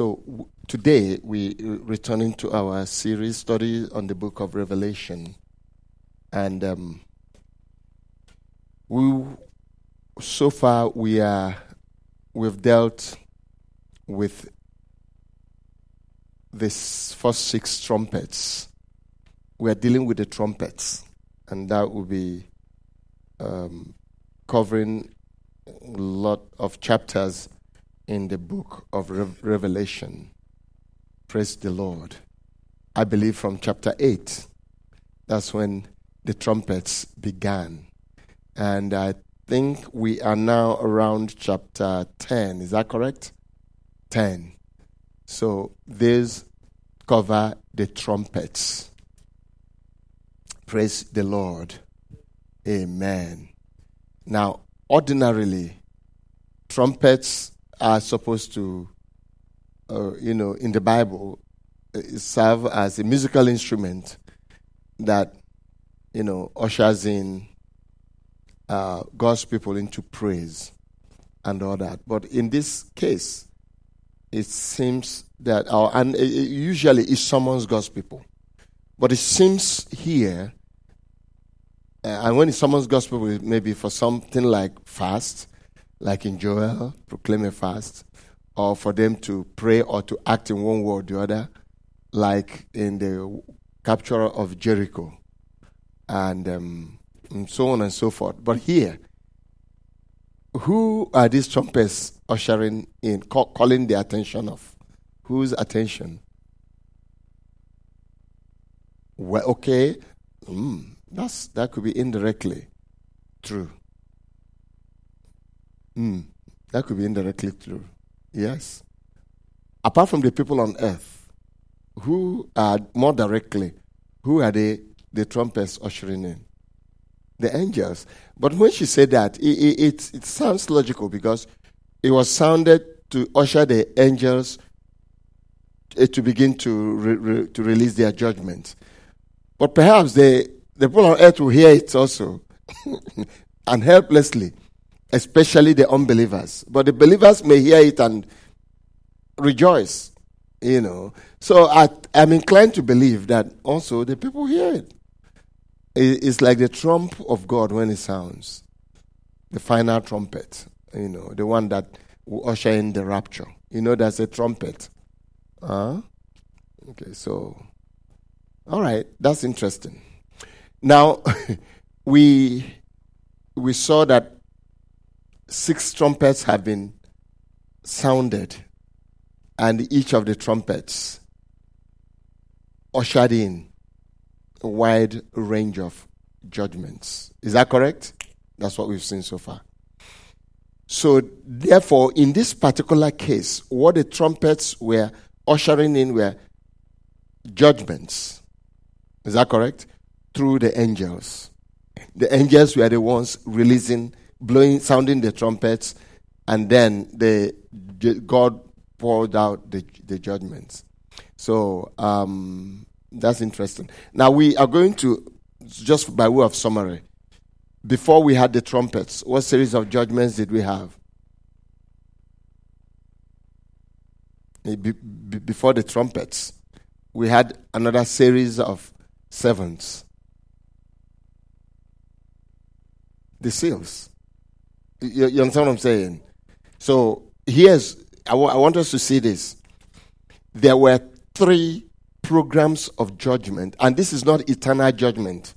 So today we returning to our series study on the book of Revelation, and um, we so far we are we've dealt with this first six trumpets. We are dealing with the trumpets, and that will be um, covering a lot of chapters in the book of Re- Revelation. Praise the Lord. I believe from chapter 8, that's when the trumpets began. And I think we are now around chapter 10. Is that correct? 10. So these cover the trumpets. Praise the Lord. Amen. Now, ordinarily, trumpets are supposed to, uh, you know, in the Bible, uh, serve as a musical instrument that, you know, ushers in uh, God's people into praise and all that. But in this case, it seems that, our, and it usually it summons God's people. But it seems here, uh, and when it summons God's people, maybe for something like fast, like in Joel, proclaim a fast, or for them to pray or to act in one way or the other, like in the capture of Jericho, and, um, and so on and so forth. But here, who are these trumpets ushering in, call, calling the attention of? Whose attention? Well, okay, mm, that's that could be indirectly true. Mm, that could be indirectly true. Yes. Apart from the people on earth, who are more directly, who are they, the trumpets ushering in? The angels. But when she said that, it, it, it, sounds logical because it was sounded to usher the angels uh, to begin to, re, re, to release their judgment. But perhaps the, the people on earth will hear it also and helplessly especially the unbelievers. But the believers may hear it and rejoice, you know. So I, am inclined to believe that also the people hear it. It's like the trump of God when it sounds, the final trumpet, you know, the one that will usher in the rapture. You know, there's a trumpet. Huh? Okay, so, all right, that's interesting. Now, we we saw that six trumpets have been sounded, and each of the trumpets ushered in a wide range of judgments. Is that correct? That's what we've seen so far. So, therefore, in this particular case, what the trumpets were ushering in were judgments. Is that correct? Through the angels. The angels were the ones releasing blowing, sounding the trumpets, and then the, God poured out the, the judgments. So um, that's interesting. Now we are going to, just by way of summary, before we had the trumpets, what series of judgments did we have? Before the trumpets, we had another series of sevens. The seals. You, you understand what I'm saying? So here's, I, w- I want us to see this. There were three programs of judgment, and this is not eternal judgment.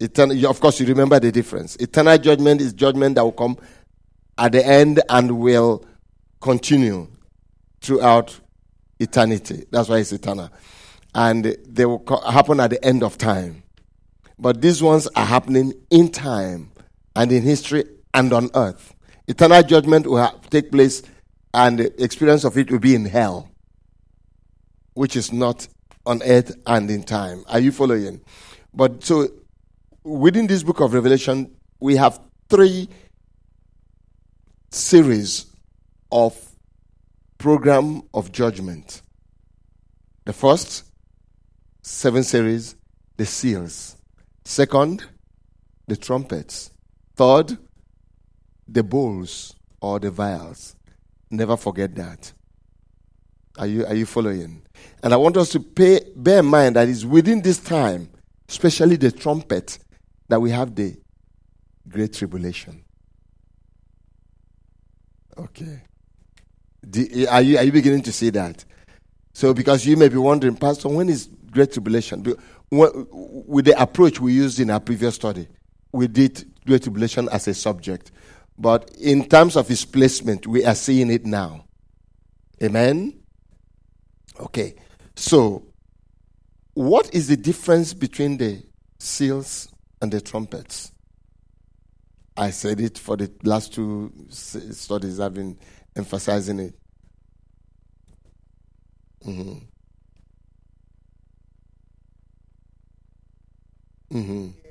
Of course, you remember the difference. Eternal judgment is judgment that will come at the end and will continue throughout eternity. That's why it's eternal. And they will co- happen at the end of time. But these ones are happening in time and in history and on earth. Eternal judgment will have, take place, and the experience of it will be in hell, which is not on earth and in time. Are you following? But so within this book of Revelation, we have three series of program of judgment. The first, seven series, the seals. Second, the trumpets. Third, the bowls or the vials. Never forget that. Are you, are you following? And I want us to pay, bear in mind that it's within this time, especially the trumpet, that we have the great tribulation. Okay. The, are, you, are you beginning to see that? So, because you may be wondering, Pastor, when is great tribulation? With the approach we used in our previous study, we did great tribulation as a subject. But in terms of its placement, we are seeing it now. Amen? Okay. So, what is the difference between the seals and the trumpets? I said it for the last two studies, I've been emphasizing it. Mm-hmm. Mm-hmm.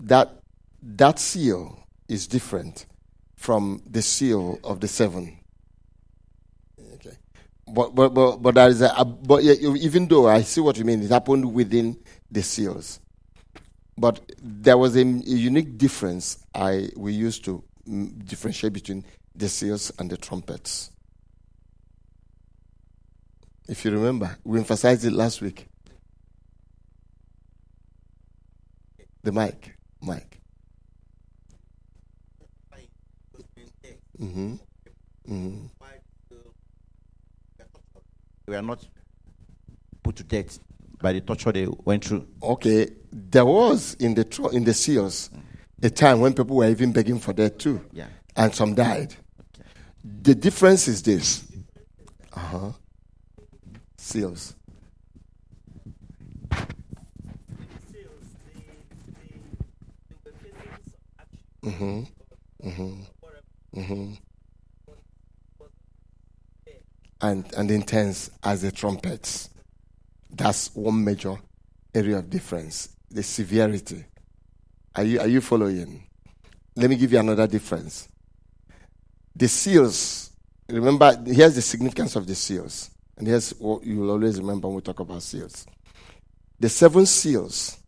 That that seal is different from the seal of the seven. Okay, but but but, but there is a but even though I see what you mean, it happened within the seals. But there was a, a unique difference I we used to mm, differentiate between the seals and the trumpets. If you remember, we emphasized it last week. The mic, mic. Mm-hmm. Mm-hmm. We are not put to death by the torture they went through. Okay, there was in the in the seals a time when people were even begging for death too, yeah. and some died. Okay. The difference is this: uh huh. Seals. Mm-hmm. Mm-hmm. Mm-hmm. And and intense as the trumpets. That's one major area of difference. The severity. Are you are you following? Let me give you another difference. The seals, remember, here's the significance of the seals. And here's what you will always remember when we talk about seals. The seven seals,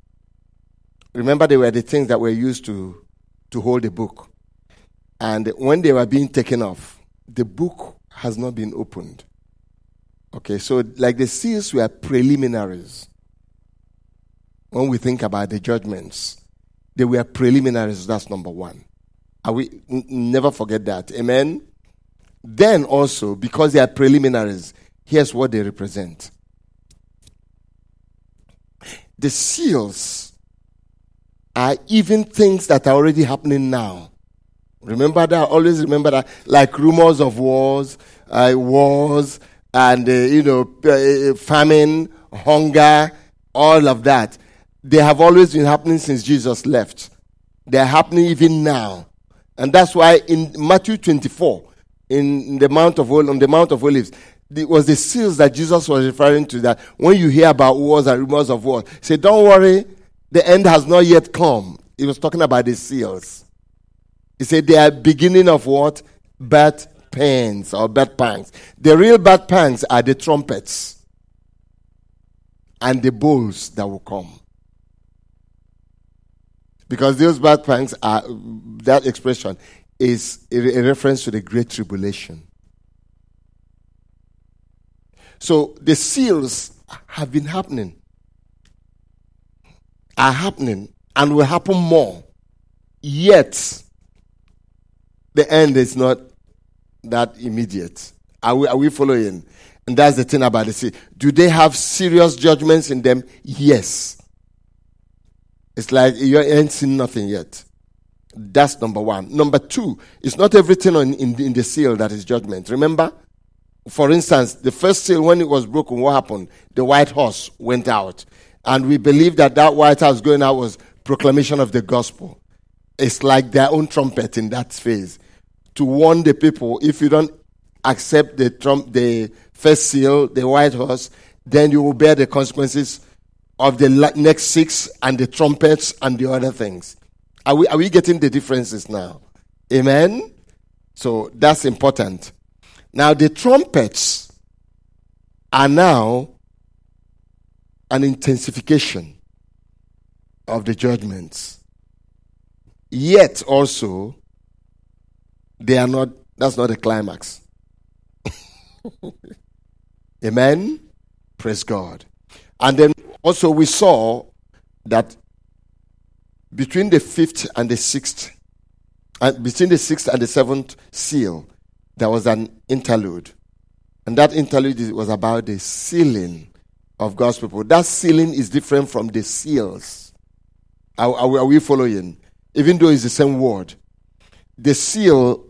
remember, they were the things that were used to, to hold the book. And when they were being taken off, the book has not been opened. Okay, so like the seals were preliminaries. When we think about the judgments, they were preliminaries. That's number one. Are we n- never forget that? Amen. Then also, because they are preliminaries, here's what they represent. The seals are even things that are already happening now. Remember that. Always remember that. Like rumors of wars, uh, wars, and uh, you know, uh, famine, hunger, all of that. They have always been happening since Jesus left. They are happening even now, and that's why in Matthew 24, in the Mount of on the Mount of Olives, it was the seals that Jesus was referring to. That when you hear about wars and rumors of wars, say, "Don't worry, the end has not yet come." He was talking about the seals. He said they are beginning of what? Birth pains or birth pangs. The real birth pangs are the trumpets and the bowls that will come. Because those birth pangs are, that expression is a, a reference to the Great Tribulation. So the seals have been happening, are happening, and will happen more. Yet, the end is not that immediate. Are we, are we following? And that's the thing about the sea. Do they have serious judgments in them? Yes. It's like you ain't seen nothing yet. That's number one. Number two, it's not everything on, in, in the seal that is judgment. Remember? For instance, the first seal, when it was broken, what happened? The white horse went out. And we believe that that white horse going out was proclamation of the gospel. It's like their own trumpet in that phase to warn the people if you don't accept the trump, the first seal, the white horse, then you will bear the consequences of the next six and the trumpets and the other things. Are we, are we getting the differences now? Amen? So that's important. Now, the trumpets are now an intensification of the judgments. Yet also, they are not, that's not the climax. Amen. Praise God. And then also we saw that between the fifth and the sixth, and between the sixth and the seventh seal, there was an interlude. And that interlude was about the sealing of God's people. That sealing is different from the seals. Are, are, are we following? Even though it's the same word. The seal,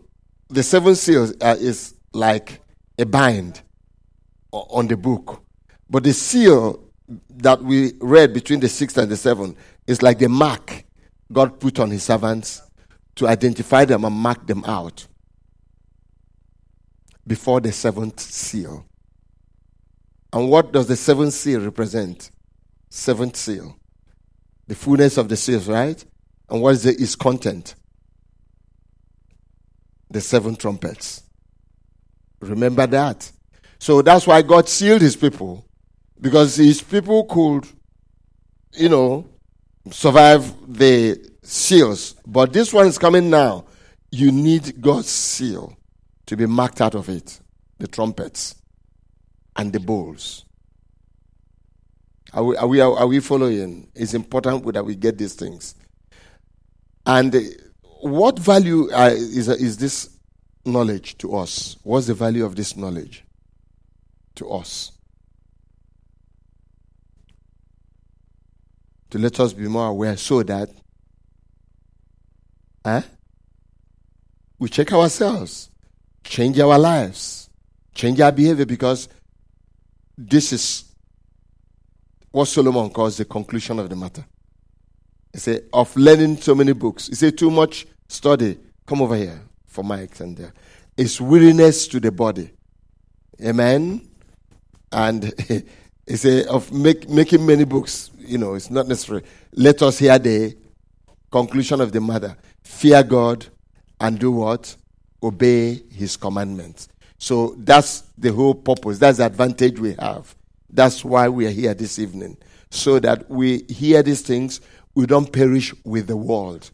the seven seals uh, is like a bind on the book. But the seal that we read between the sixth and the seventh is like the mark God put on his servants to identify them and mark them out before the seventh seal. And what does the seventh seal represent? Seventh seal. The fullness of the seals, right? And what is the, its content? The seven trumpets. Remember that. So that's why God sealed his people. Because his people could, you know, survive the seals. But this one is coming now. You need God's seal to be marked out of it the trumpets and the bowls. Are we, are we, are we following? It's important that we get these things. And what value uh, is, is this knowledge to us? What's the value of this knowledge to us? To let us be more aware so that eh, we check ourselves, change our lives, change our behavior because this is what Solomon calls the conclusion of the matter. He said, of learning so many books. He said, too much study. Come over here for Mike and there. It's weariness to the body. Amen. And he said, of make, making many books, you know, it's not necessary. Let us hear the conclusion of the matter. Fear God and do what? Obey his commandments. So that's the whole purpose. That's the advantage we have. That's why we are here this evening. So that we hear these things, we don't perish with the world.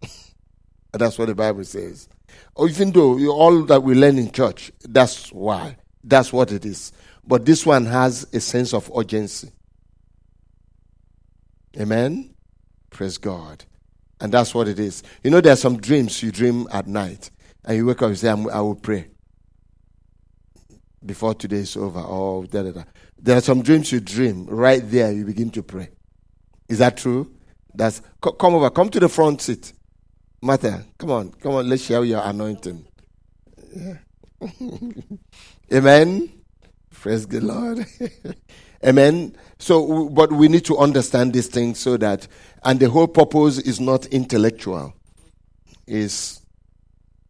that's what the Bible says. Or even though all that we learn in church, that's why. That's what it is. But this one has a sense of urgency. Amen? Praise God. And that's what it is. You know, there are some dreams you dream at night, and you wake up and say, I will pray before today is over. Or da, da, da. There are some dreams you dream. Right there, you begin to pray. Is that true? That's come over. Come to the front seat. Martha, come on, come on. Let's share your anointing. Yeah. Amen. Praise the Lord. Amen. So, but we need to understand these things so that, and the whole purpose is not intellectual, is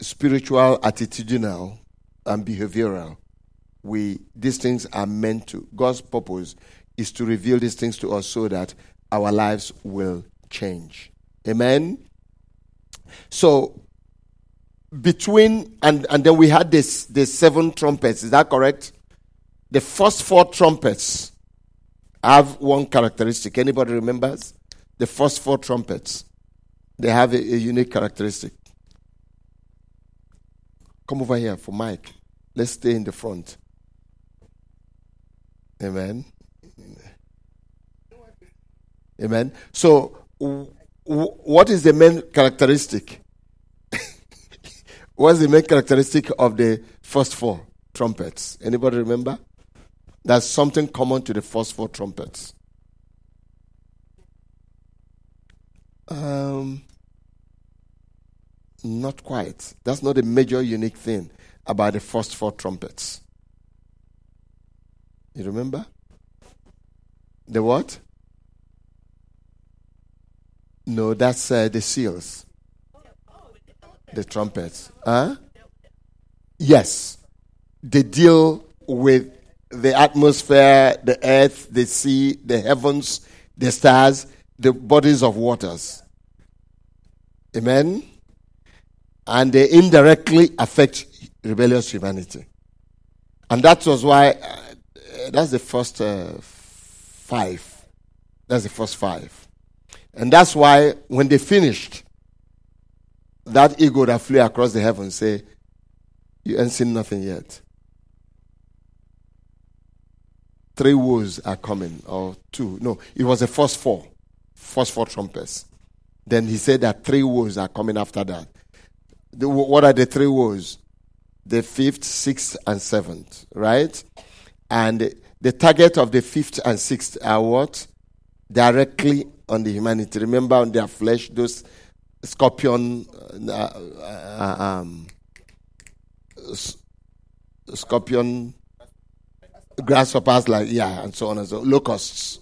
spiritual, attitudinal, and behavioral. We these things are meant to. God's purpose is to reveal these things to us so that our lives will change. Amen. So between and and then we had this the seven trumpets. Is that correct? The first four trumpets have one characteristic. Anybody remembers? The first four trumpets. They have a, a unique characteristic. Come over here for Mike. Let's stay in the front. Amen. Amen. So, w- w- what is the main characteristic? What's the main characteristic of the first four trumpets? Anybody remember? There's something common to the first four trumpets. Um, not quite. That's not a major unique thing about the first four trumpets. You remember? The what? No, that's uh, the seals. The trumpets. Huh? Yes. They deal with the atmosphere, the earth, the sea, the heavens, the stars, the bodies of waters. Amen? And they indirectly affect rebellious humanity. And that was why, uh, that's the first uh, five. That's the first five. And that's why when they finished, that eagle that flew across the heavens say, You ain't seen nothing yet. Three woes are coming, or two. No, it was the first four. First four trumpets. Then he said that three woes are coming after that. The, what are the three woes? The fifth, sixth, and seventh, right? And the target of the fifth and sixth are what? Directly on the humanity. Remember, on their flesh, those scorpion, uh, uh, um, scorpion, grasshoppers, like yeah, and so on and so locusts,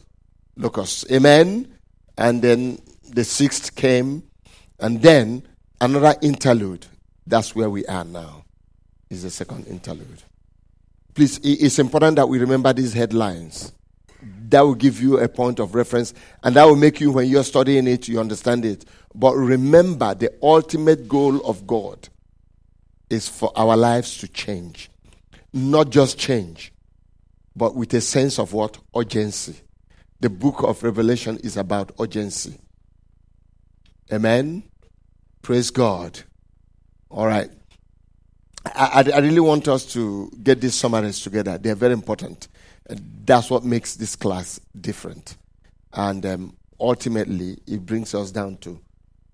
locusts. Amen. And then the sixth came, and then another interlude. That's where we are now. Is the second interlude. Please, it's important that we remember these headlines. That will give you a point of reference, and that will make you, when you're studying it, you understand it. But remember, the ultimate goal of God is for our lives to change. Not just change, but with a sense of what? Urgency. The book of Revelation is about urgency. Amen. Praise God. All right. I, I, really want us to get these summaries together. They're very important. That's what makes this class different. And um, ultimately, it brings us down to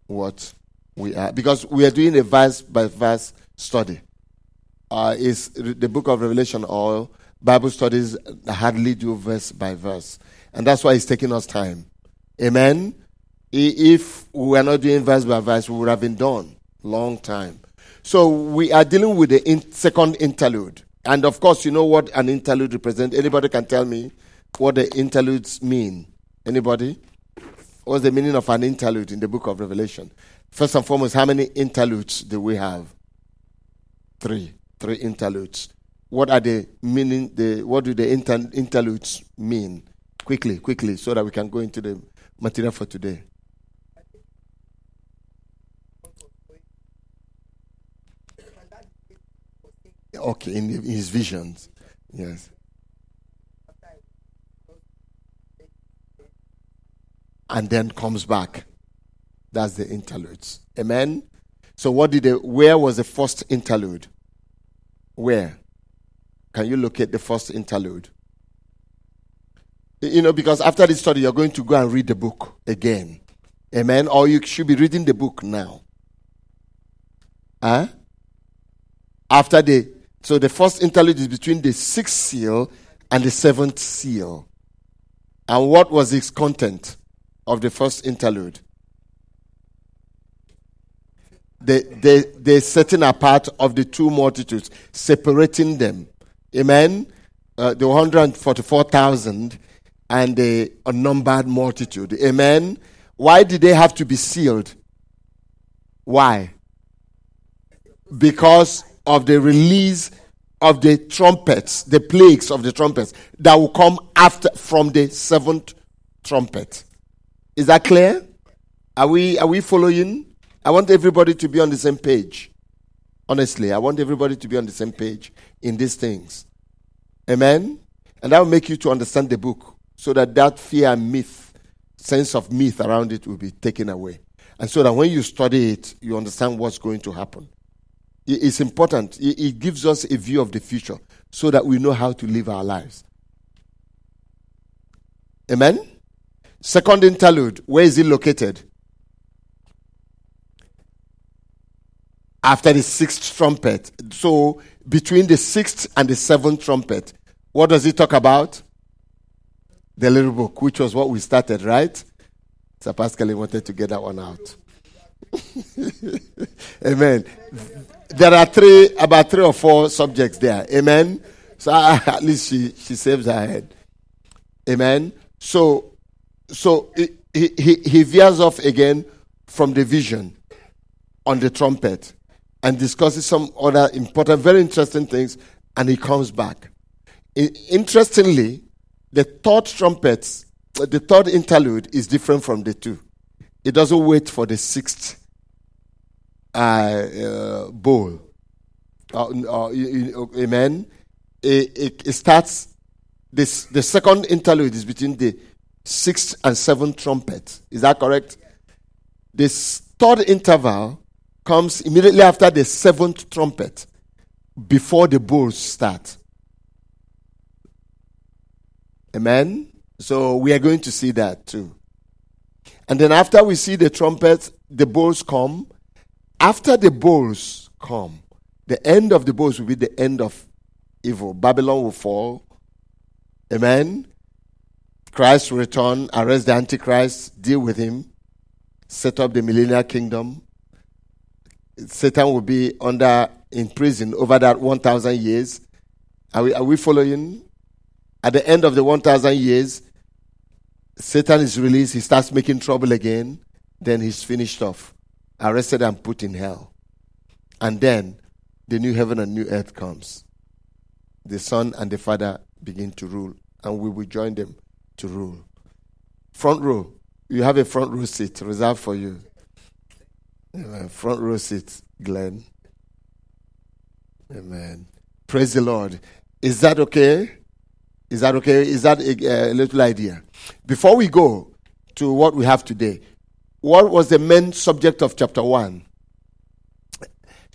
what we are. Because we are doing a verse by verse study. Uh, is the book of Revelation or Bible studies hardly do verse by verse. And that's why it's taking us time. Amen. If we were not doing verse by verse, we would have been done long time. So we are dealing with the in- second interlude. And of course, you know what an interlude represents. Anybody can tell me what the interludes mean? Anybody? What's the meaning of an interlude in the book of Revelation? First and foremost, how many interludes do we have? Three. Three interludes. What are the meaning? The what do the inter- interludes mean? Quickly, quickly, so that we can go into the material for today. Okay, in, in his visions. Yes. And then comes back. That's the interludes. Amen. So what did the where was the first interlude? Where? Can you locate the first interlude? You know, because after this study, you're going to go and read the book again. Amen. Or you should be reading the book now. Huh? After the so the first interlude is between the sixth seal and the seventh seal. And what was its content of the first interlude? The, the, the setting apart of the two multitudes, separating them. Amen? Uh, the 144,000 and the unnumbered multitude. Amen? Why did they have to be sealed? Why? Because of the release of the trumpets, the plagues of the trumpets that will come after from the seventh trumpet. Is that clear? Are we are we following? I want everybody to be on the same page. Honestly, I want everybody to be on the same page in these things. Amen. And that will make you to understand the book so that that fear and myth, sense of myth around it will be taken away. And so that when you study it, you understand what's going to happen. It's important. It gives us a view of the future so that we know how to live our lives. Amen? Second interlude, where is it located? After the sixth trumpet. So, between the sixth and the seventh trumpet, what does it talk about? The little book, which was what we started, right? Sir Pascal wanted to get that one out. Amen there are three, about three or four subjects there. Amen. So at least she, she saves her head. Amen. So, so he, he, he veers off again from the vision on the trumpet and discusses some other important, very interesting things, and he comes back. Interestingly, the third trumpet, the third interlude is different from the two. It doesn't wait for the sixth uh, uh, bowl. Uh, uh amen. It, it, it, starts. This the second interlude is between the sixth and seventh trumpet. Is that correct? The third interval comes immediately after the seventh trumpet, before the bowls start. Amen. So we are going to see that too. And then after we see the trumpet, the bowls come. After the bowls come, the end of the bowls will be the end of evil. Babylon will fall. Amen. Christ will return, arrest the Antichrist, deal with him, set up the millennial kingdom. Satan will be under in prison over that 1,000 years. Are we, are we following? At the end of the 1,000 years, Satan is released, he starts making trouble again, then he's finished off, arrested and put in hell. And then the new heaven and new earth comes. The Son and the Father begin to rule, and we will join them to rule. Front row, you have a front row seat reserved for you. Amen. Front row seat, Glenn. Amen. Praise the Lord. Is that okay? Is that okay? Is that a, a little idea? Before we go to what we have today, what was the main subject of chapter 1?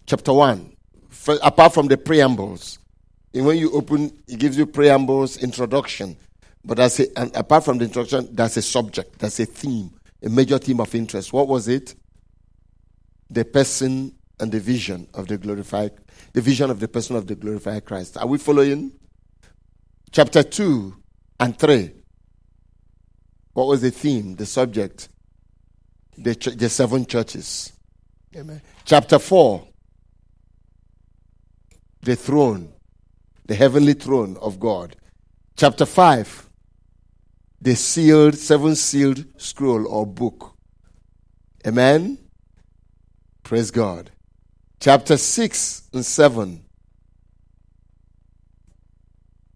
Chapter 1, for, apart from the preambles. And when you open, it gives you preambles, introduction. But that's a, and apart from the introduction, that's a subject, that's a theme, a major theme of interest. What was it? The person and the vision of the glorified, the vision of the person of the glorified Christ. Are we following? Chapter 2 and 3. What was the theme, the subject? The, the seven churches. Amen. Chapter 4. The throne, the heavenly throne of God. Chapter 5. The sealed, seven sealed scroll or book. Amen. Praise God. Chapter 6 and 7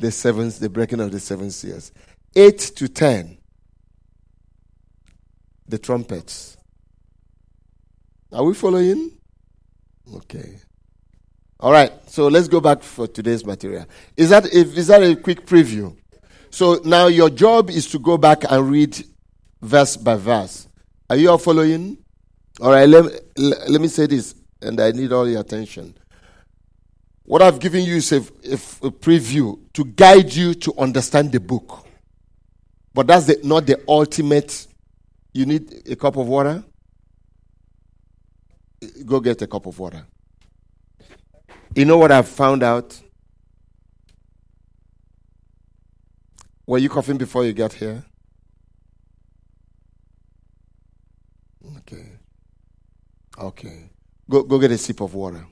the seventh, the breaking of the seven seals. Eight to ten, the trumpets. Are we following? Okay. All right. So let's go back for today's material. Is that is that a quick preview? So now your job is to go back and read verse by verse. Are you all following? All right. Let, let me say this, and I need all your attention. What I've given you is a, a, a, preview to guide you to understand the book. But that's the, not the ultimate. You need a cup of water? Go get a cup of water. You know what I've found out? Were you coughing before you got here? Okay. Okay. Go, go get a sip of water.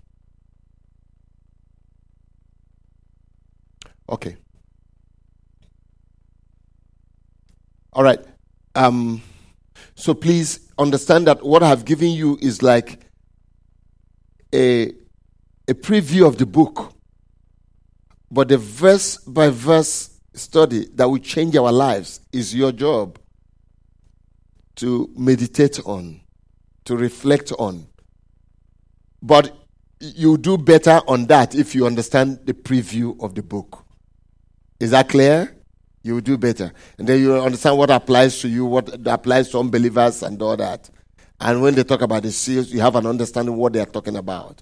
Okay. All right. Um, so please understand that what I've given you is like a, a preview of the book. But the verse by verse study that will change our lives is your job to meditate on, to reflect on. But you do better on that if you understand the preview of the book. Is that clear? You will do better. And then you understand what applies to you, what applies to unbelievers, and all that. And when they talk about the seals, you have an understanding what they are talking about.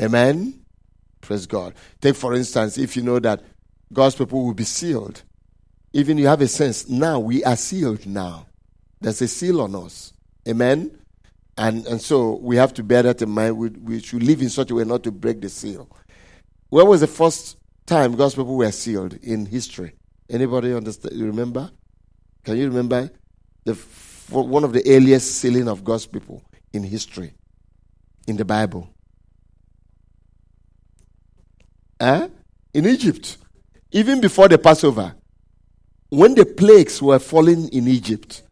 Amen? Praise God. Take, for instance, if you know that God's people will be sealed, even you have a sense, now we are sealed now. There's a seal on us. Amen? And, and so we have to bear that in mind. We, we should live in such a way not to break the seal. Where was the first time God's people were sealed in history. Anybody understand? You Remember? Can you remember the one of the earliest sealing of God's people in history in the Bible? Eh? In Egypt, even before the Passover, when the plagues were falling in Egypt,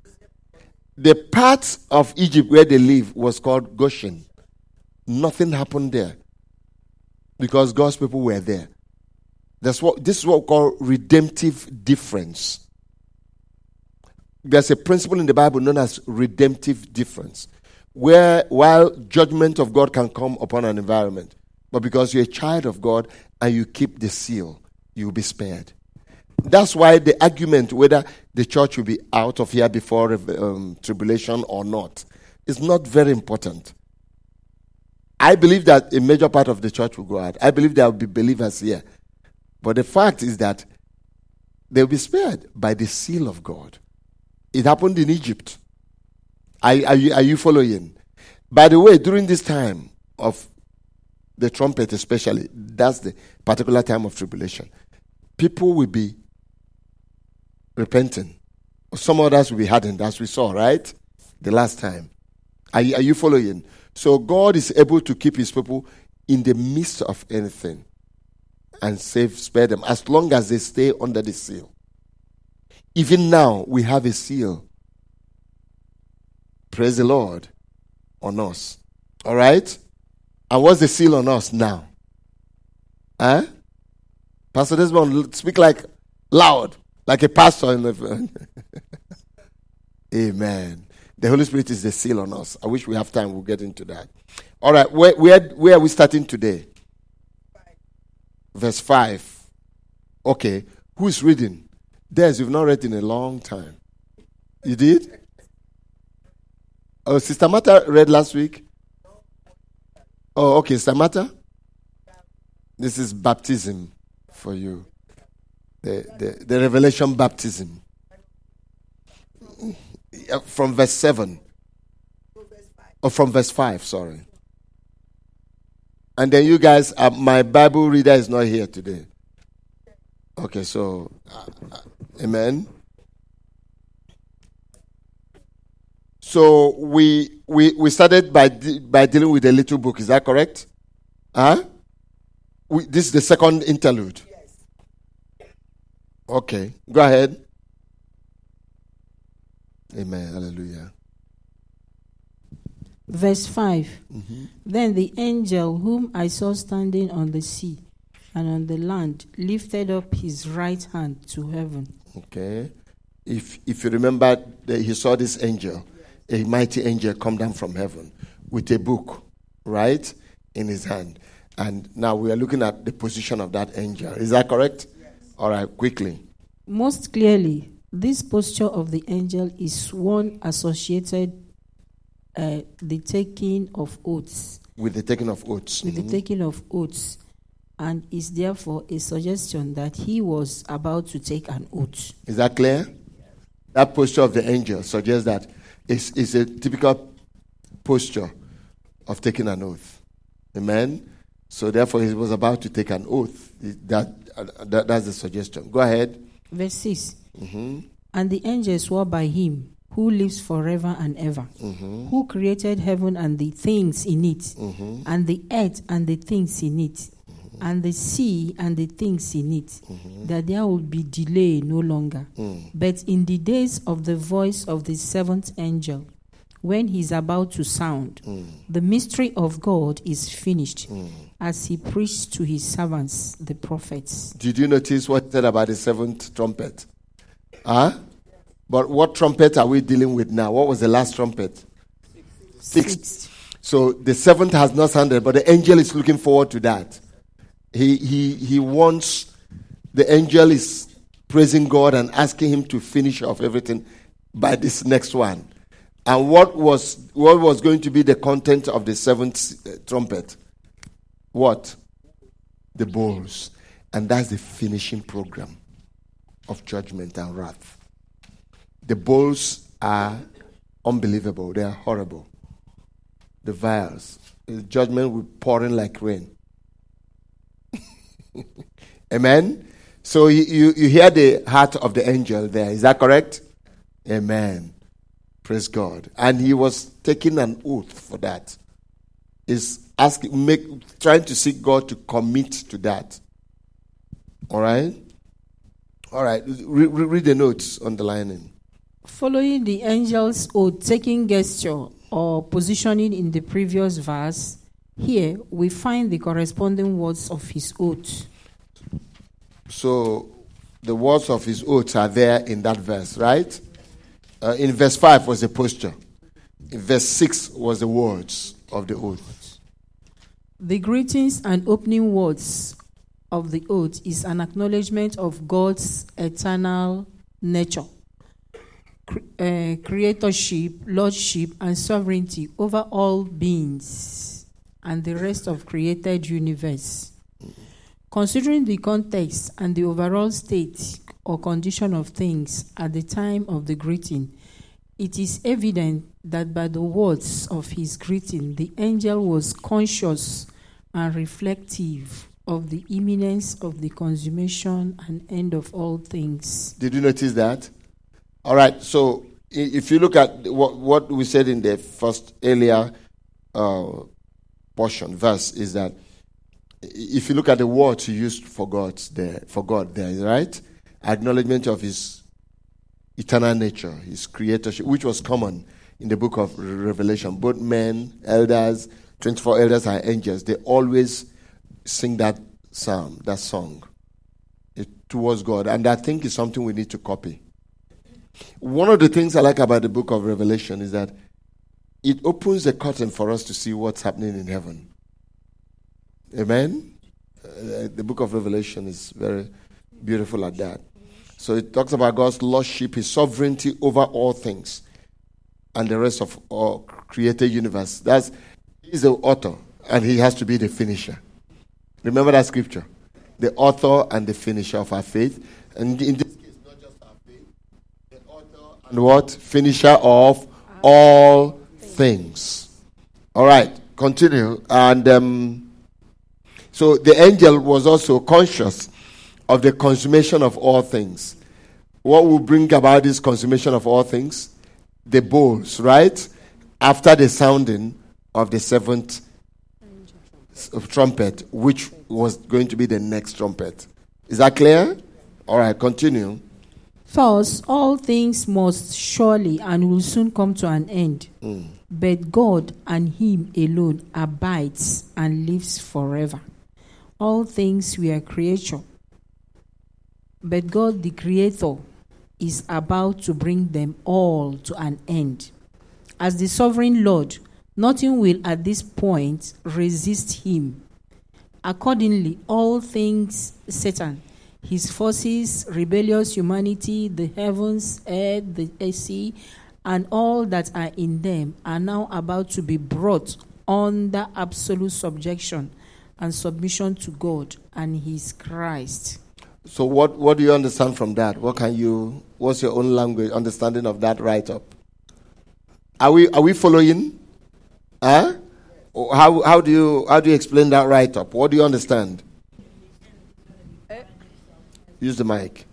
the part of Egypt where they live was called Goshen. Nothing happened there because God's people were there. That's what this is what we call redemptive difference. There's a principle in the Bible known as redemptive difference, where while judgment of God can come upon an environment, but because you're a child of God and you keep the seal, you'll be spared. That's why the argument whether the church will be out of here before um, tribulation or not is not very important. I believe that a major part of the church will go out. I believe there will be believers here. But the fact is that they will be spared by the seal of God. It happened in Egypt. Are, are, you, are you following? By the way, during this time of the trumpet, especially, that's the particular time of tribulation, people will be repenting. Some others will be hardened, as we saw, right? The last time. Are, are you following? So God is able to keep his people in the midst of anything and save, spare them as long as they stay under the seal. Even now, we have a seal. Praise the Lord on us. All right? And what's the seal on us now? Huh? Pastor Desmond, speak like loud, like a pastor in the. front. Amen. The Holy Spirit is the seal on us. I wish we have time. We'll get into that. All right. Where, where, where are we starting today? Verse 5. Okay. Who's reading? Des, you've not read in a long time. You did? Oh, Sister Mata read last week? Oh, okay. Sister Mata? This is baptism for you. The, the, the revelation baptism from verse 7. Or from verse 5, sorry. And then you guys, uh, my Bible reader is not here today. Okay, so, uh, uh, amen. So we we we started by de- by dealing with a little book. Is that correct? Huh? We, this is the second interlude. Okay, go ahead. Amen. Hallelujah. Verse 5 mm-hmm. Then the angel whom I saw standing on the sea and on the land lifted up his right hand to heaven. Okay. If, if you remember, that he saw this angel, a mighty angel come down from heaven with a book, right, in his hand. And now we are looking at the position of that angel. Is that correct? Yes. All right, quickly. Most clearly, this posture of the angel is one associated uh, the taking of oaths. With the taking of oaths. With mm-hmm. the taking of oaths. And is therefore a suggestion that he was about to take an oath. Is that clear? That posture of the angel suggests that it's, it's a typical posture of taking an oath. Amen? So therefore, he was about to take an oath. That, uh, that that's the suggestion. Go ahead. Verse 6. Mm-hmm. And the angels swore by him who lives forever and ever, mm-hmm. who created heaven and the things in it, mm-hmm. and the earth and the things in it, mm-hmm. and the sea and the things in it, mm-hmm. that there will be delay no longer. Mm. But in the days of the voice of the seventh angel, when he's about to sound, mm. the mystery of God is finished, mm. as he preached to his servants, the prophets. Did you notice what he said about the seventh trumpet? Huh? But what trumpet are we dealing with now? What was the last trumpet? Sixth. So the seventh has not sounded, but the angel is looking forward to that. He, he, he wants, the angel is praising God and asking him to finish off everything by this next one. And what was, what was going to be the content of the seventh uh, trumpet? What? The bowls. And that's the finishing program of judgment and wrath. The bowls are unbelievable, they are horrible. The vials, the judgment will pour in like rain. Amen. So you, you, you hear the heart of the angel there. Is that correct? Amen. Praise God. And he was taking an oath for that. Is asking, make, trying to seek God to commit to that. All right. All right, re- read the notes underlining. Following the angel's oath taking gesture or positioning in the previous verse, here we find the corresponding words of his oath. So the words of his oath are there in that verse, right? Uh, in verse 5 was the posture, in verse 6 was the words of the oath. The greetings and opening words of the oath is an acknowledgement of God's eternal nature, uh, creatorship, lordship, and sovereignty over all beings and the rest of created universe. Considering the context and the overall state or condition of things at the time of the greeting, it is evident that by the words of his greeting, the angel was conscious and reflective of the imminence of the consummation and end of all things. Did you notice that? All right. So if you look at what, what we said in the first earlier uh, portion verse, is that if you look at the words used for God there, for God there, right? Acknowledgement of His eternal nature, His creatorship, which was common in the book of Revelation. Both men, elders, twenty-four elders, and angels, they always sing that psalm, that song eh, towards God, and I think it's something we need to copy. One of the things I like about the book of Revelation is that it opens the curtain for us to see what's happening in heaven. Amen? Uh, the book of Revelation is very beautiful at that. So it talks about God's lordship, his sovereignty over all things, and the rest of all created universe. That's he's the author, and he has to be the finisher. Remember that scripture? The author and the finisher of our faith. And in this case, not just our faith, the author and what? Finisher of all things. All right, continue. And um, so the angel was also conscious of the consummation of all things. What will bring about this consummation of all things? The bowls, right? After the sounding of the seventh trumpet, which was going to be the next trumpet. Is that clear? All right, continue. Thus, all things must surely and will soon come to an end. Mm. But God and Him alone abides and lives forever. All things were creation. But God, the Creator, is about to bring them all to an end. As the sovereign Lord, nothing will at this point resist Him. Accordingly, all things, Satan, his forces, rebellious humanity, the heavens, earth, the sea, and all that are in them are now about to be brought under absolute subjection and submission to God and His Christ. So, what, what do you understand from that? What can you? What's your own language understanding of that write-up? Are we are we following? Huh? How how do you how do you explain that write-up? What do you understand? Use the mic.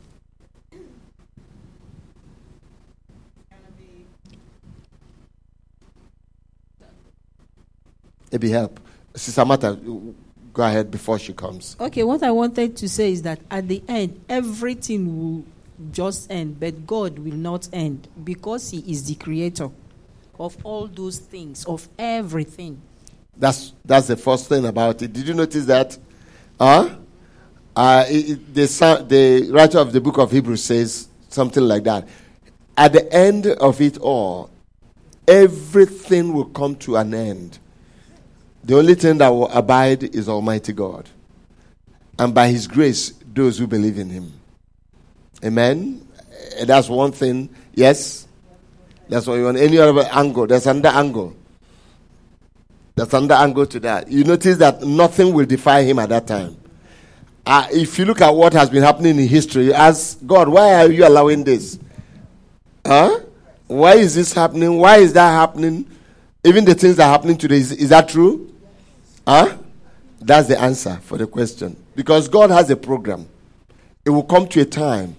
Maybe help. Sister Mata, go ahead before she comes. Okay, what I wanted to say is that at the end, everything will just end, but God will not end because He is the creator of all those things, of everything. That's that's the first thing about it. Did you notice that? Huh? Uh, the, the writer of the book of Hebrews says something like that. At the end of it all, everything will come to an end. The only thing that will abide is Almighty God. And by His grace, those who believe in Him. Amen? Eh, That's one thing. Yes? That's what you want. Any other angle? There's another angle. There's another angle to that. You notice that nothing will defy him at that time. Uh, if you look at what has been happening in history, ask God, why are you allowing this? Huh? Why is this happening? Why is that happening? Even the things that are happening today, is, is that true? Huh? That's the answer for the question. Because God has a program. It will come to a time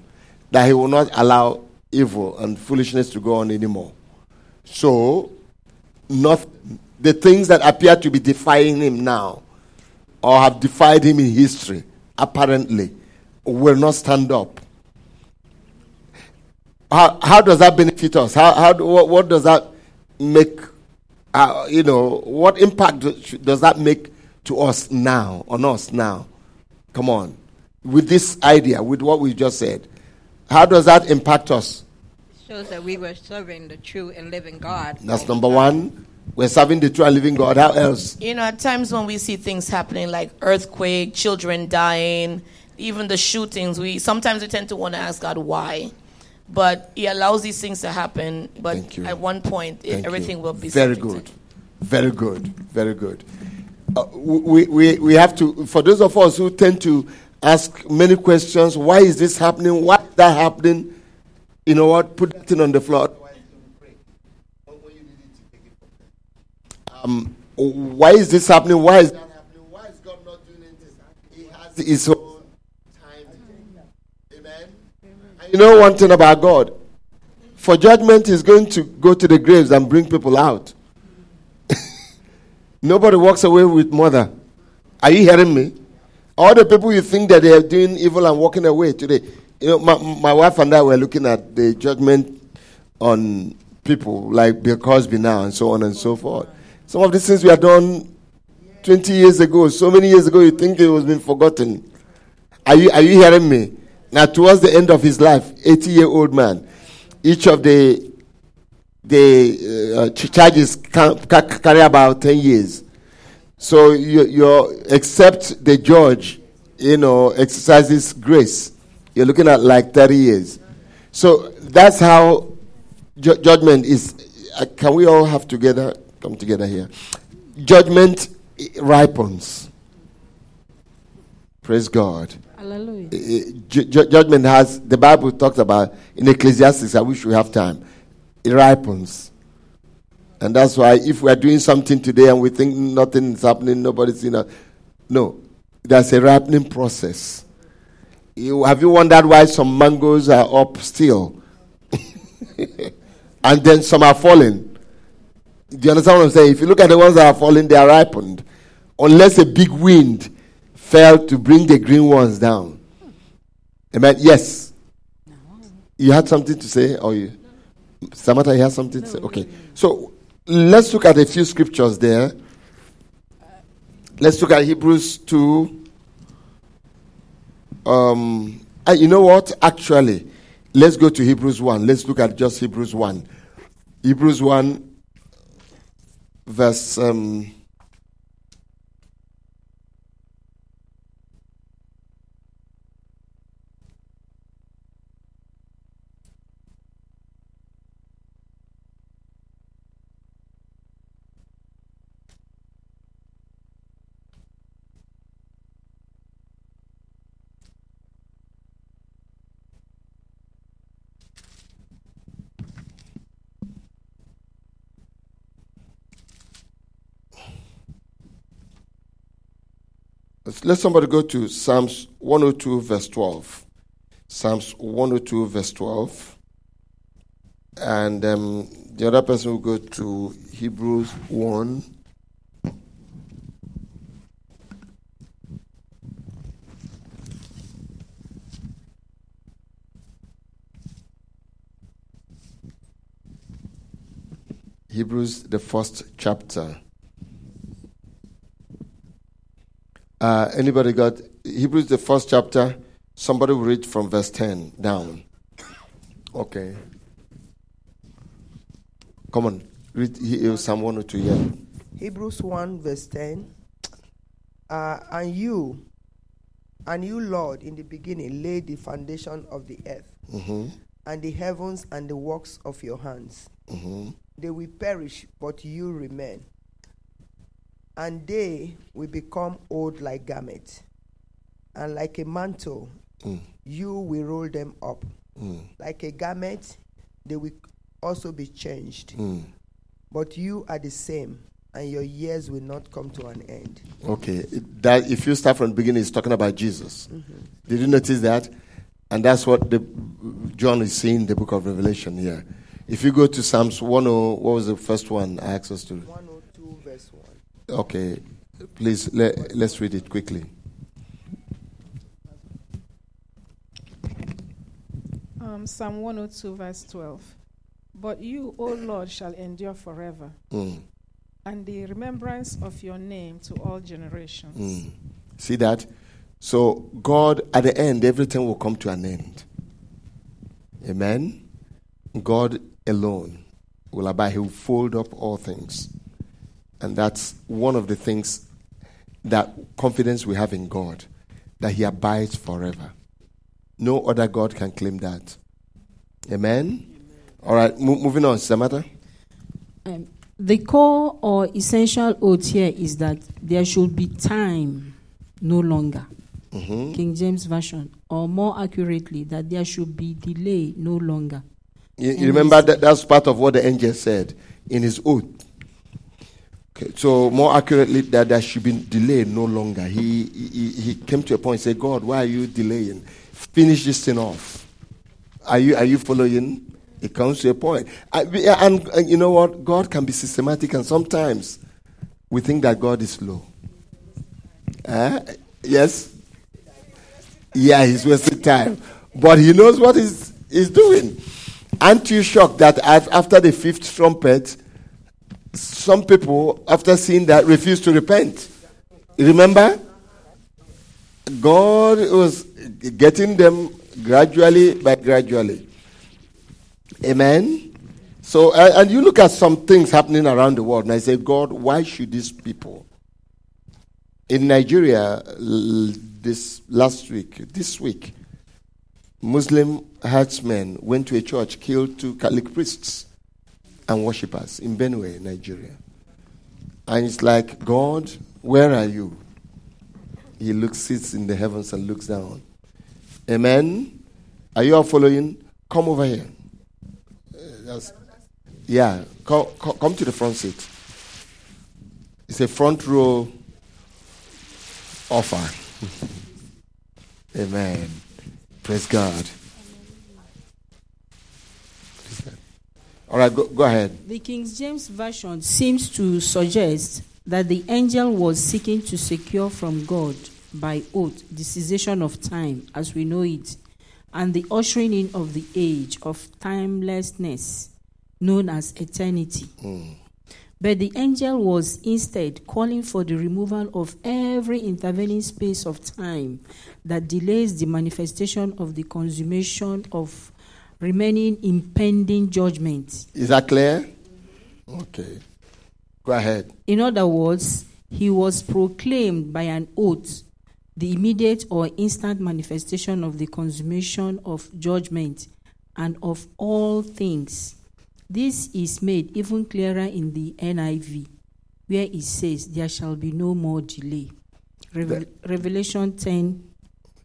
that He will not allow evil and foolishness to go on anymore. So, not the things that appear to be defying him now or have defied him in history apparently will not stand up. How, how does that benefit us? How, how do- what, what does that make uh, you know what impact does that make to us now on us now? Come on. With this idea with what we just said how does that impact us? Shows that we were serving the true and living God. that's number one We're serving the true and living God. How else? You know, at times when we see things happening like earthquake, children dying, even the shootings, we sometimes we tend to want to ask God why. But He allows these things to happen. But at one point, Thank everything you. will be very good. Very good. Very good. Uh, we, we, we have to, for those of us who tend to ask many questions why is this happening? Why is that happening? You know what? Put that thing on the floor. Um, why is this happening? Why is that happening? Why is God not doing it? He has his own time. Amen. And you know one thing about God? For judgment, He's going to go to the graves and bring people out. Nobody walks away with mother. Are you hearing me? All the people you think that they are doing evil and walking away today. You know, my, my wife and I were looking at the judgment on people like Bill Cosby now and so on and so forth. Some of these things we have done 20 years ago, so many years ago, you think it was been forgotten. Are you, are you hearing me? Now, towards the end of his life, 80 year old man, each of the the uh, ch- charges can, ca- carry about 10 years. So you, you're, except the judge, you know, exercises grace, you're looking at like 30 years. So that's how ju- judgment is. Uh, can we all have together, come together here? Judgment ripens. Praise God. Hallelujah. Ju- judgment has, the Bible talks about in Ecclesiastes, I wish we have time, it ripens. And that's why if we are doing something today and we think nothing is happening, nobody's seen us, no, there's a ripening process. You, have you wondered why some mangoes are up still? and then some are falling? Do you understand what I'm saying? If you look at the ones that are falling, they are ripened. Unless a big wind fell to bring the green ones down. Amen. Yes. You had something to say, or you, Samantha, you had something to say. Okay. So let's look at a few scriptures there. Let's look at Hebrews two. Um, uh, you know what? Actually, let's go to Hebrews one. Let's look at just Hebrews one. Hebrews one, verse. Um, Let somebody go to Psalms 102, verse 12. Psalms 102, verse 12. And um, the other person will go to Hebrews 1. Hebrews, the first chapter. Uh, anybody got Hebrews, the first chapter? Somebody will read from verse 10 down. Okay. Come on. Read uh, Psalm 102, yeah. Hebrews 1, verse 10. Uh, and you, and you, Lord, in the beginning laid the foundation of the earth, Mm-hmm. and the heavens and the works of your hands. Mm-hmm. They will perish, but you remain. And they will become old like garments, and like a mantle, Mm. you will roll them up. Mm. Like a garment, they will also be changed. Mm. But you are the same, and your years will not come to an end. Okay. That if you start from the beginning, it's talking about Jesus. Did you notice that? And that's what the John is saying in the book of Revelation here. If you go to Psalms 10, what was the first one I asked us to? 102, 1. Okay. Please, let, let's read it quickly. Um, Psalm 102, verse 12. But you, O Lord, shall endure forever, Mm. and the remembrance of your name to all generations. Mm. See that? So, God, at the end, everything will come to an end. Amen? God alone will abide. He will fold up all things. And that's one of the things that confidence we have in God, that He abides forever. No other God can claim that. Amen? All right, mo- moving on, Samantha. Um, the core or essential oath here is that there should be time, no longer. Mm-hmm. King James Version, or more accurately, that there should be delay, no longer. You, you remember that that's part of what the angel said in his oath. Okay, so more accurately, that there should be delay no longer. He, he he came to a point and said, God, why are you delaying? Finish this thing off. Are you are you following? It comes to a point, I, and, and you know what? God can be systematic, and sometimes we think that God is slow. Eh? Yes. Yeah, he's wasting time, but he knows what he's, he's doing. Aren't you shocked that after the fifth trumpet, some people, after seeing that, refused to repent? Remember? God was getting them gradually by gradually. Amen? So, and you look at some things happening around the world, and I say, God, why should these people? In Nigeria, this last week, this week, Muslim herdsmen went to a church, killed two Catholic priests and worshippers in Benue, Nigeria. And it's like, God, where are you? He looks, sits in the heavens and looks down. Amen. Are you all following? Come over here. Uh, yeah, come to the front seat. It's a front row offer. Amen. Praise God. All right, go, go ahead. The King James Version seems to suggest that the angel was seeking to secure from God by oath the cessation of time as we know it and the ushering in of the age of timelessness known as eternity. Hmm. But the angel was instead calling for the removal of every intervening space of time that delays the manifestation of the consummation of remaining impending judgment. Is that clear? Okay. Go ahead. In other words, he was proclaimed by an oath the immediate or instant manifestation of the consummation of judgment and of all things. This is made even clearer in the NIV, where it says, There shall be no more delay. Revel- Revelation 10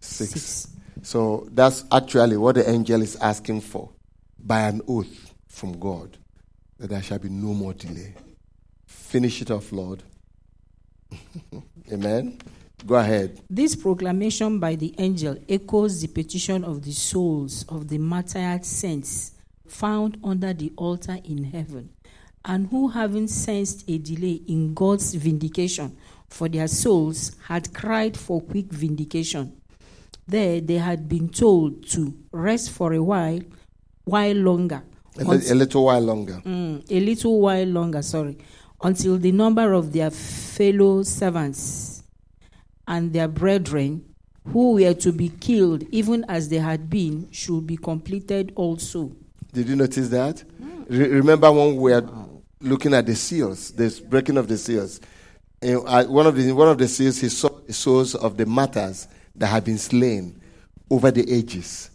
Six. 6. So that's actually what the angel is asking for by an oath from God that there shall be no more delay. Finish it off, Lord. Amen. Go ahead. This proclamation by the angel echoes the petition of the souls of the martyred saints found under the altar in heaven, and who, having sensed a delay in God's vindication for their souls, had cried for quick vindication. There they had been told to rest for a while, while longer, A, li- a little while longer. Mm, a little while longer, sorry, until the number of their fellow servants and their brethren who were to be killed, even as they had been, should be completed also. Did you notice that? Re- remember when we were looking at the seals, this breaking of the seals. Uh, one of the one of the seals, he saw the souls of the martyrs that had been slain over the ages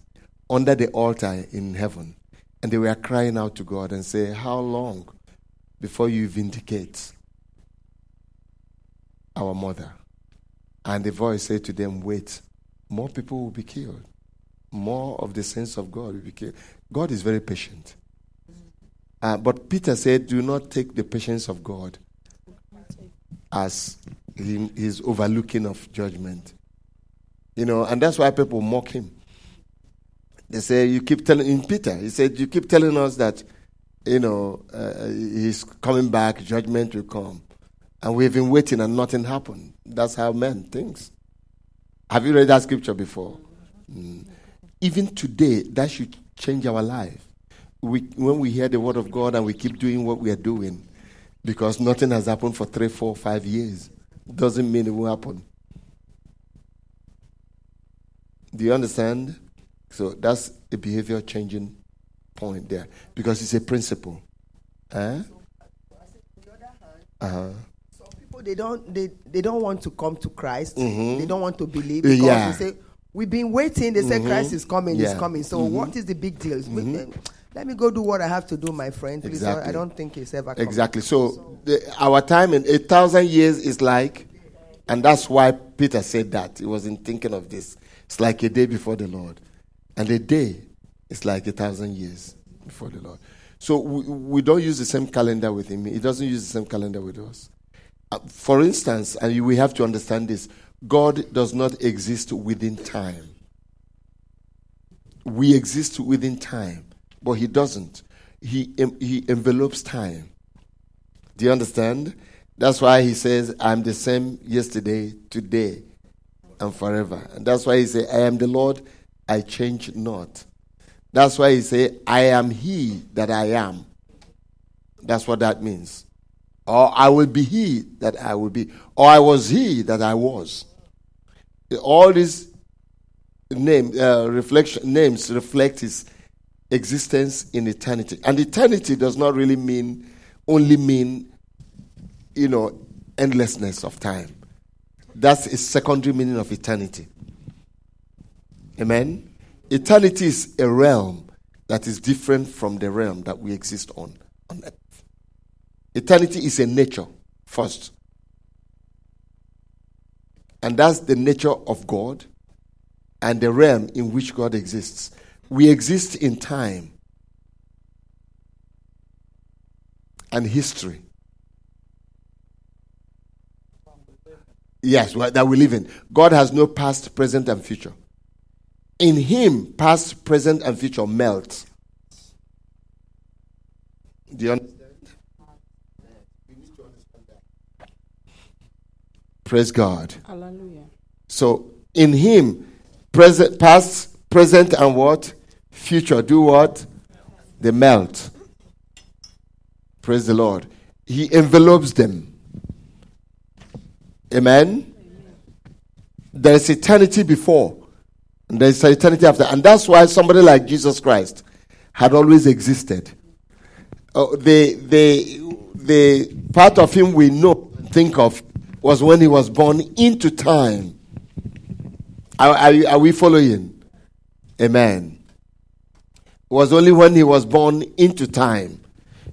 under the altar in heaven, and they were crying out to God and say, "How long before you vindicate our mother?" And the voice said to them, "Wait, more people will be killed." more of the saints of God will be killed. God is very patient. Uh, but Peter said, Do not take the patience of God as his overlooking of judgment. You know, and that's why people mock him. They say, You keep telling, in Peter, he said, You keep telling us that, you know, uh, he's coming back, judgment will come. And we've been waiting and nothing happened. That's how men thinks. Have you read that scripture before? Mm even today, that should change our life. We, when we hear the word of God and we keep doing what we are doing, because nothing has happened for three, four, five years, doesn't mean it will happen. Do you understand? So that's a behavior changing point there, because it's a principle. Eh? Uh-huh. People they don't they, they don't want to come to Christ. Mhm. They don't want to believe because yeah. they say we've been waiting. They say Mhm. Christ is coming, Yeah. is coming. So what is the big deal? We- eh, Let me go do what I have to do, my friend. Please, Exactly. I don't think it's ever coming. Exactly. So the, our time in a thousand years is like, and that's why Peter said that. He wasn't thinking of this. It's like a day before the Lord. And a day is like a thousand years before the Lord. So we, we don't use the same calendar with him. He doesn't use the same calendar with us. Uh, for instance, and we have to understand this God does not exist within time. We exist within time, but He doesn't. He, he envelopes time. Do you understand? That's why He says, I'm the same yesterday, today, and forever. And that's why He says, I am the Lord, I change not. That's why He says, I am He that I am. That's what that means. Or I will be He that I will be. Or I was He that I was. All these name uh, reflection names reflect his existence in eternity and eternity does not really mean only mean you know endlessness of time that's a secondary meaning of eternity amen eternity is a realm that is different from the realm that we exist on on earth eternity is a nature first and that's the nature of god and the realm in which God exists. We exist in time and history. Yes, that we live in. God has no past, present, and future. In Him, past, present, and future melt. Do you understand? That? Praise God. Hallelujah. So in him, present, past, present, and what? Future. Do what? They melt. Praise the Lord. He envelopes them. Amen. There is eternity before, and there is eternity after, and that's why somebody like Jesus Christ had always existed. Oh, the the the part of him we know think of was when he was born into time. Are, are, are we following? Amen. It was only when he was born into time.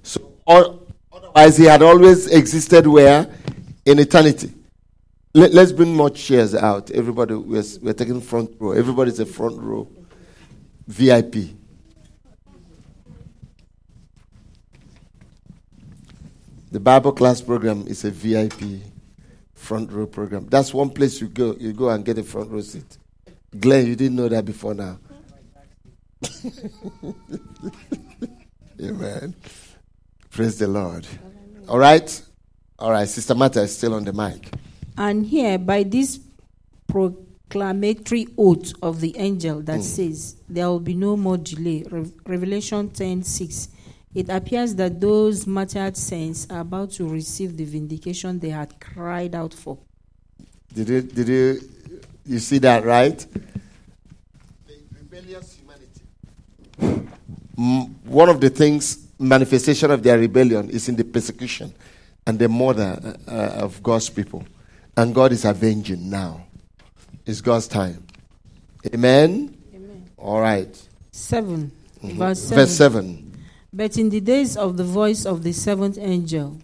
So, otherwise, he had always existed where? In eternity. Let, us bring more chairs out. Everybody, we're, we're taking front row. Everybody's a front row. VIP. The Bible class program is a VIP front row program. That's one place you go. You go and get a front row seat. Glenn, you didn't know that before now. Amen. Praise the Lord. All right. All right. Sister Martha is still on the mic. And here, by this proclamatory oath of the angel that says, There will be no more delay, Re- Revelation 10 6, it appears that those martyred saints are about to receive the vindication they had cried out for. Did you did you you see that right? The Rebellious humanity. Mm, one of the things manifestation of their rebellion is in the persecution and the murder uh, uh, of God's people, and God is avenging now. It's God's time. Amen. Amen. All right. 7, mm-hmm. verse 7. Verse seven. But in the days of the voice of the seventh angel,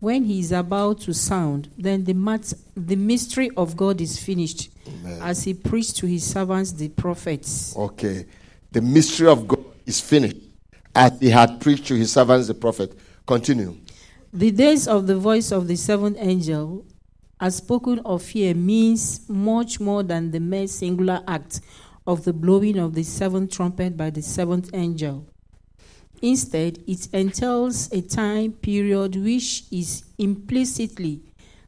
when he is about to sound, then the, mat- the mystery of God is finished, as he preached to his servants the prophets. Okay. The mystery of God is finished, as He had preached to His servants the prophet. Continue. The days of the voice of the seventh angel, spoken of here, means much more than the mere singular act of the blowing of the seventh trumpet by the seventh angel. Instead, it entails a time period which is implicitly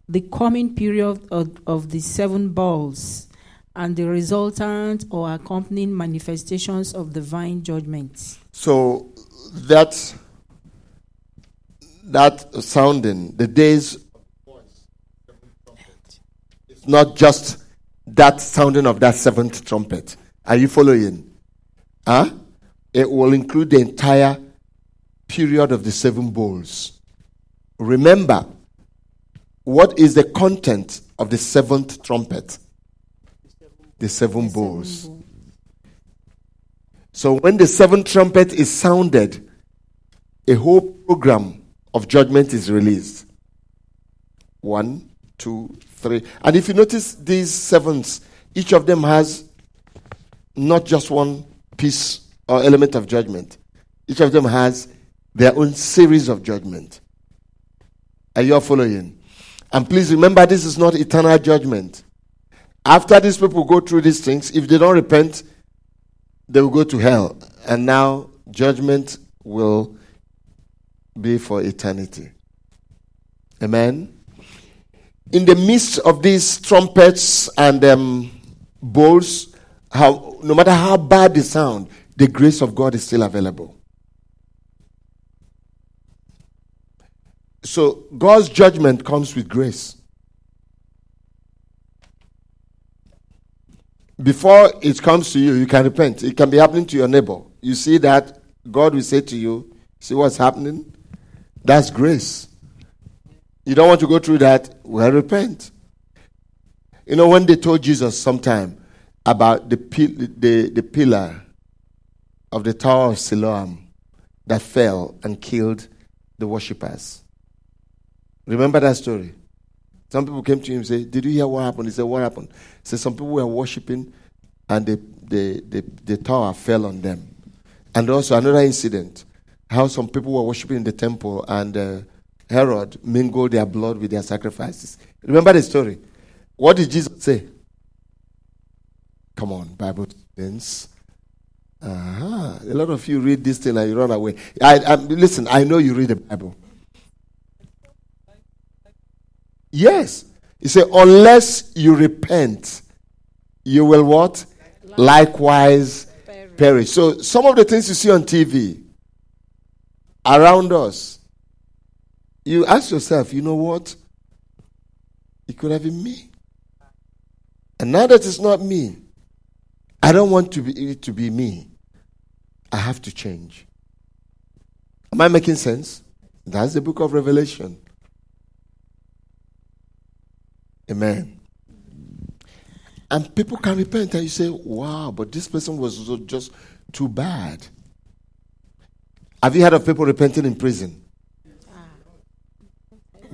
the coming period of, of the seven bowls and the resultant or accompanying manifestations of divine judgment. So that that sounding, the days not just that sounding of that seventh trumpet. Are you following? Huh? It will include the entire period of the seven bowls. Remember, what is the content of the seventh trumpet? The seven bowls. So when the seventh trumpet is sounded, a whole program of judgment is released. One, two, three. And if you notice these sevens, each of them has not just one piece or element of judgment. Each of them has their own series of judgment. Are you following? And please remember, this is not eternal judgment. After these people go through these things, if they don't repent, they will go to hell. And now judgment will be for eternity. Amen. In the midst of these trumpets and um, bowls, how, no matter how bad they sound, the grace of God is still available. So God's judgment comes with grace. Before it comes to you, you can repent. It can be happening to your neighbor. You see that, God will say to you, See what's happening? That's grace. You don't want to go through that? Well, repent. You know, when they told Jesus sometime about the, the, the pillar of the Tower of Siloam that fell and killed the worshippers. Remember that story? Some people came to him and said, Did you hear what happened? He said, What happened? He said, Some people were worshiping and the, the, the, the tower fell on them. And also another incident how some people were worshiping in the temple and uh, Herod mingled their blood with their sacrifices. Remember the story? What did Jesus say? Come on, Bible students. Uh-huh. A lot of you read this thing and you run away. I, I, listen, I know you read the Bible. Yes. He said, unless you repent, you will what? Likewise perish. So some of the things you see on TV, around us, you ask yourself, you know what? It could have been me. And now that it's not me, I don't want to be, it to be me. I have to change. Am I making sense? That's the book of Revelation. Amen. And people can repent and you say, wow, but this person was just too bad. Have you heard of people repenting in prison?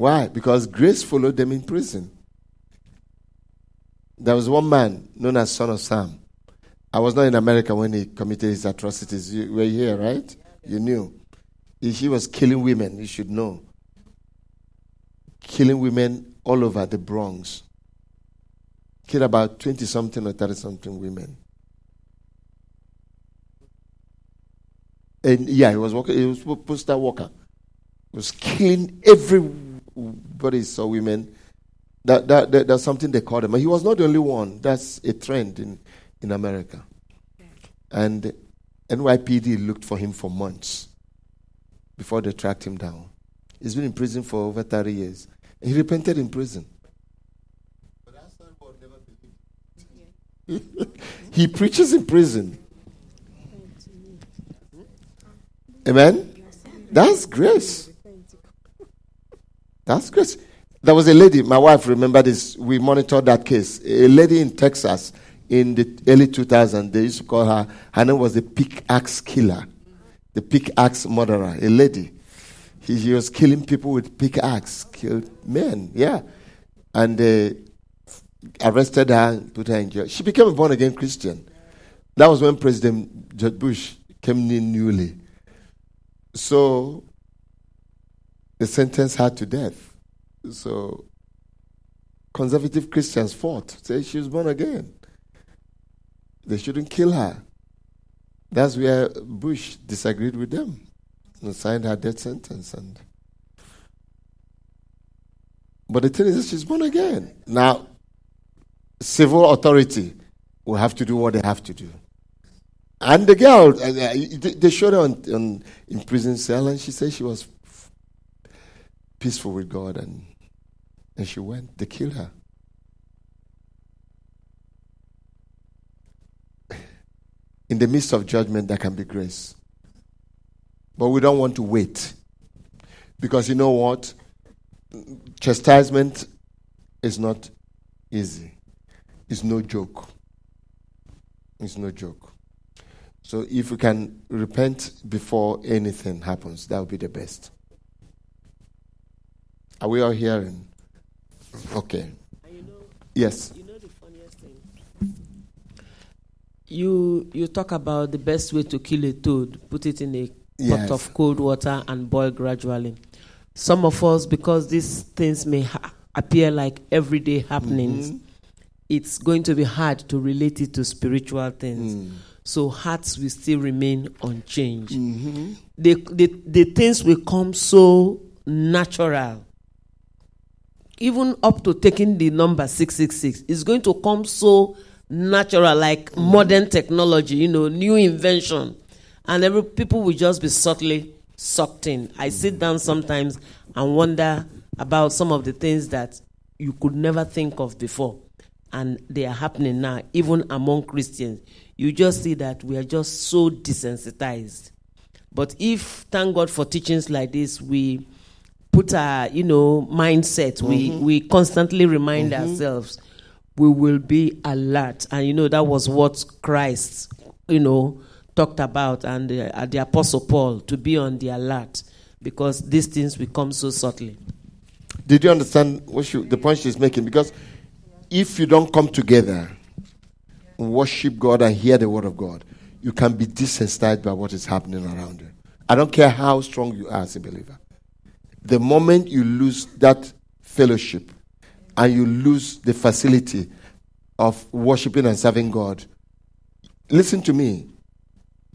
Why? Because grace followed them in prison. There was one man known as Son of Sam. I was not in America when he committed his atrocities. You were here, right? You knew. He was killing women, you should know. Killing women all over the Bronx. Killed about 20 something or 30 something women. And yeah, he was working, he was a postal worker. He was killing everybody saw women. That, that, that, that's something they call him. But he was not the only one. That's a trend in, in America. And NYPD looked for him for months before they tracked him down. He's been in prison for over 30 years. He repented in prison. he preaches in prison. Amen? That's grace. That's grace. There was a lady, my wife remember this, we monitored that case. A lady in Texas in the early 2000s, they used to call her, her name was the pickaxe killer, the pickaxe murderer, a lady. He, he was killing people with pickaxe, killed men, yeah. And they arrested her and put her in jail. She became a born again Christian. That was when President George Bush came in newly. So the sentenced her to death. So conservative Christians fought, say she was born again. They shouldn't kill her. That's where Bush disagreed with them and signed her death sentence. And but the thing is, she's born again. Now, civil authority will have to do what they have to do. And the girl, uh, uh they showed her on, on, in prison cell, and she said she was peaceful with God, and and she went. They killed her. In the midst of judgment, there can be grace. But we don't want to wait. Because you know what? chastisement is not easy. It's no joke. It's no joke. So if we can repent before anything happens, that would be the best. Are we all hearing? Okay. Yes. You know the funniest thing. You you talk about the best way to kill a toad. Put it in a Yes. pot of cold water and boil gradually. Some of us, because these things may ha- appear like everyday happenings, Mm-hmm. it's going to be hard to relate it to spiritual things. Mm. So hearts will still remain unchanged. Mm-hmm. The, the, the things will come so natural. Even up to taking the number 666, it's going to come so natural, like modern technology, you know, new invention. And every people will just be subtly sucked in. I sit down sometimes and wonder about some of the things that you could never think of before. And they are happening now, even among Christians. You just see that we are just so desensitized. But if, thank God for teachings like this, we put our, you know, mindset, we, we constantly remind ourselves, we will be alert. And, you know, that was what Christ, you know, talked about and uh, the Apostle Paul, to be on the alert because these things will come so subtly. Did you understand what she, the point she's making? Because if you don't come together, worship God and hear the word of God, you can be desensitized by what is happening around you. I don't care how strong you are as a believer. The moment you lose that fellowship and you lose the facility of worshiping and serving God, listen to me.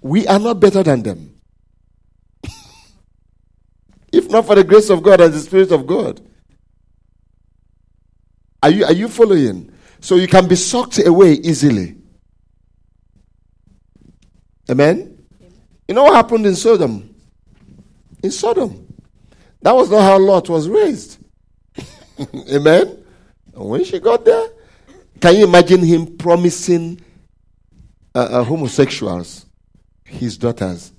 We are not better than them. if not for the grace of God and the Spirit of God. Are you, are you following? So you can be sucked away easily. Amen? You know what happened in Sodom? In Sodom. That was not how Lot was raised. Amen? And when she got there, can you imagine him promising uh, uh, homosexuals his daughters?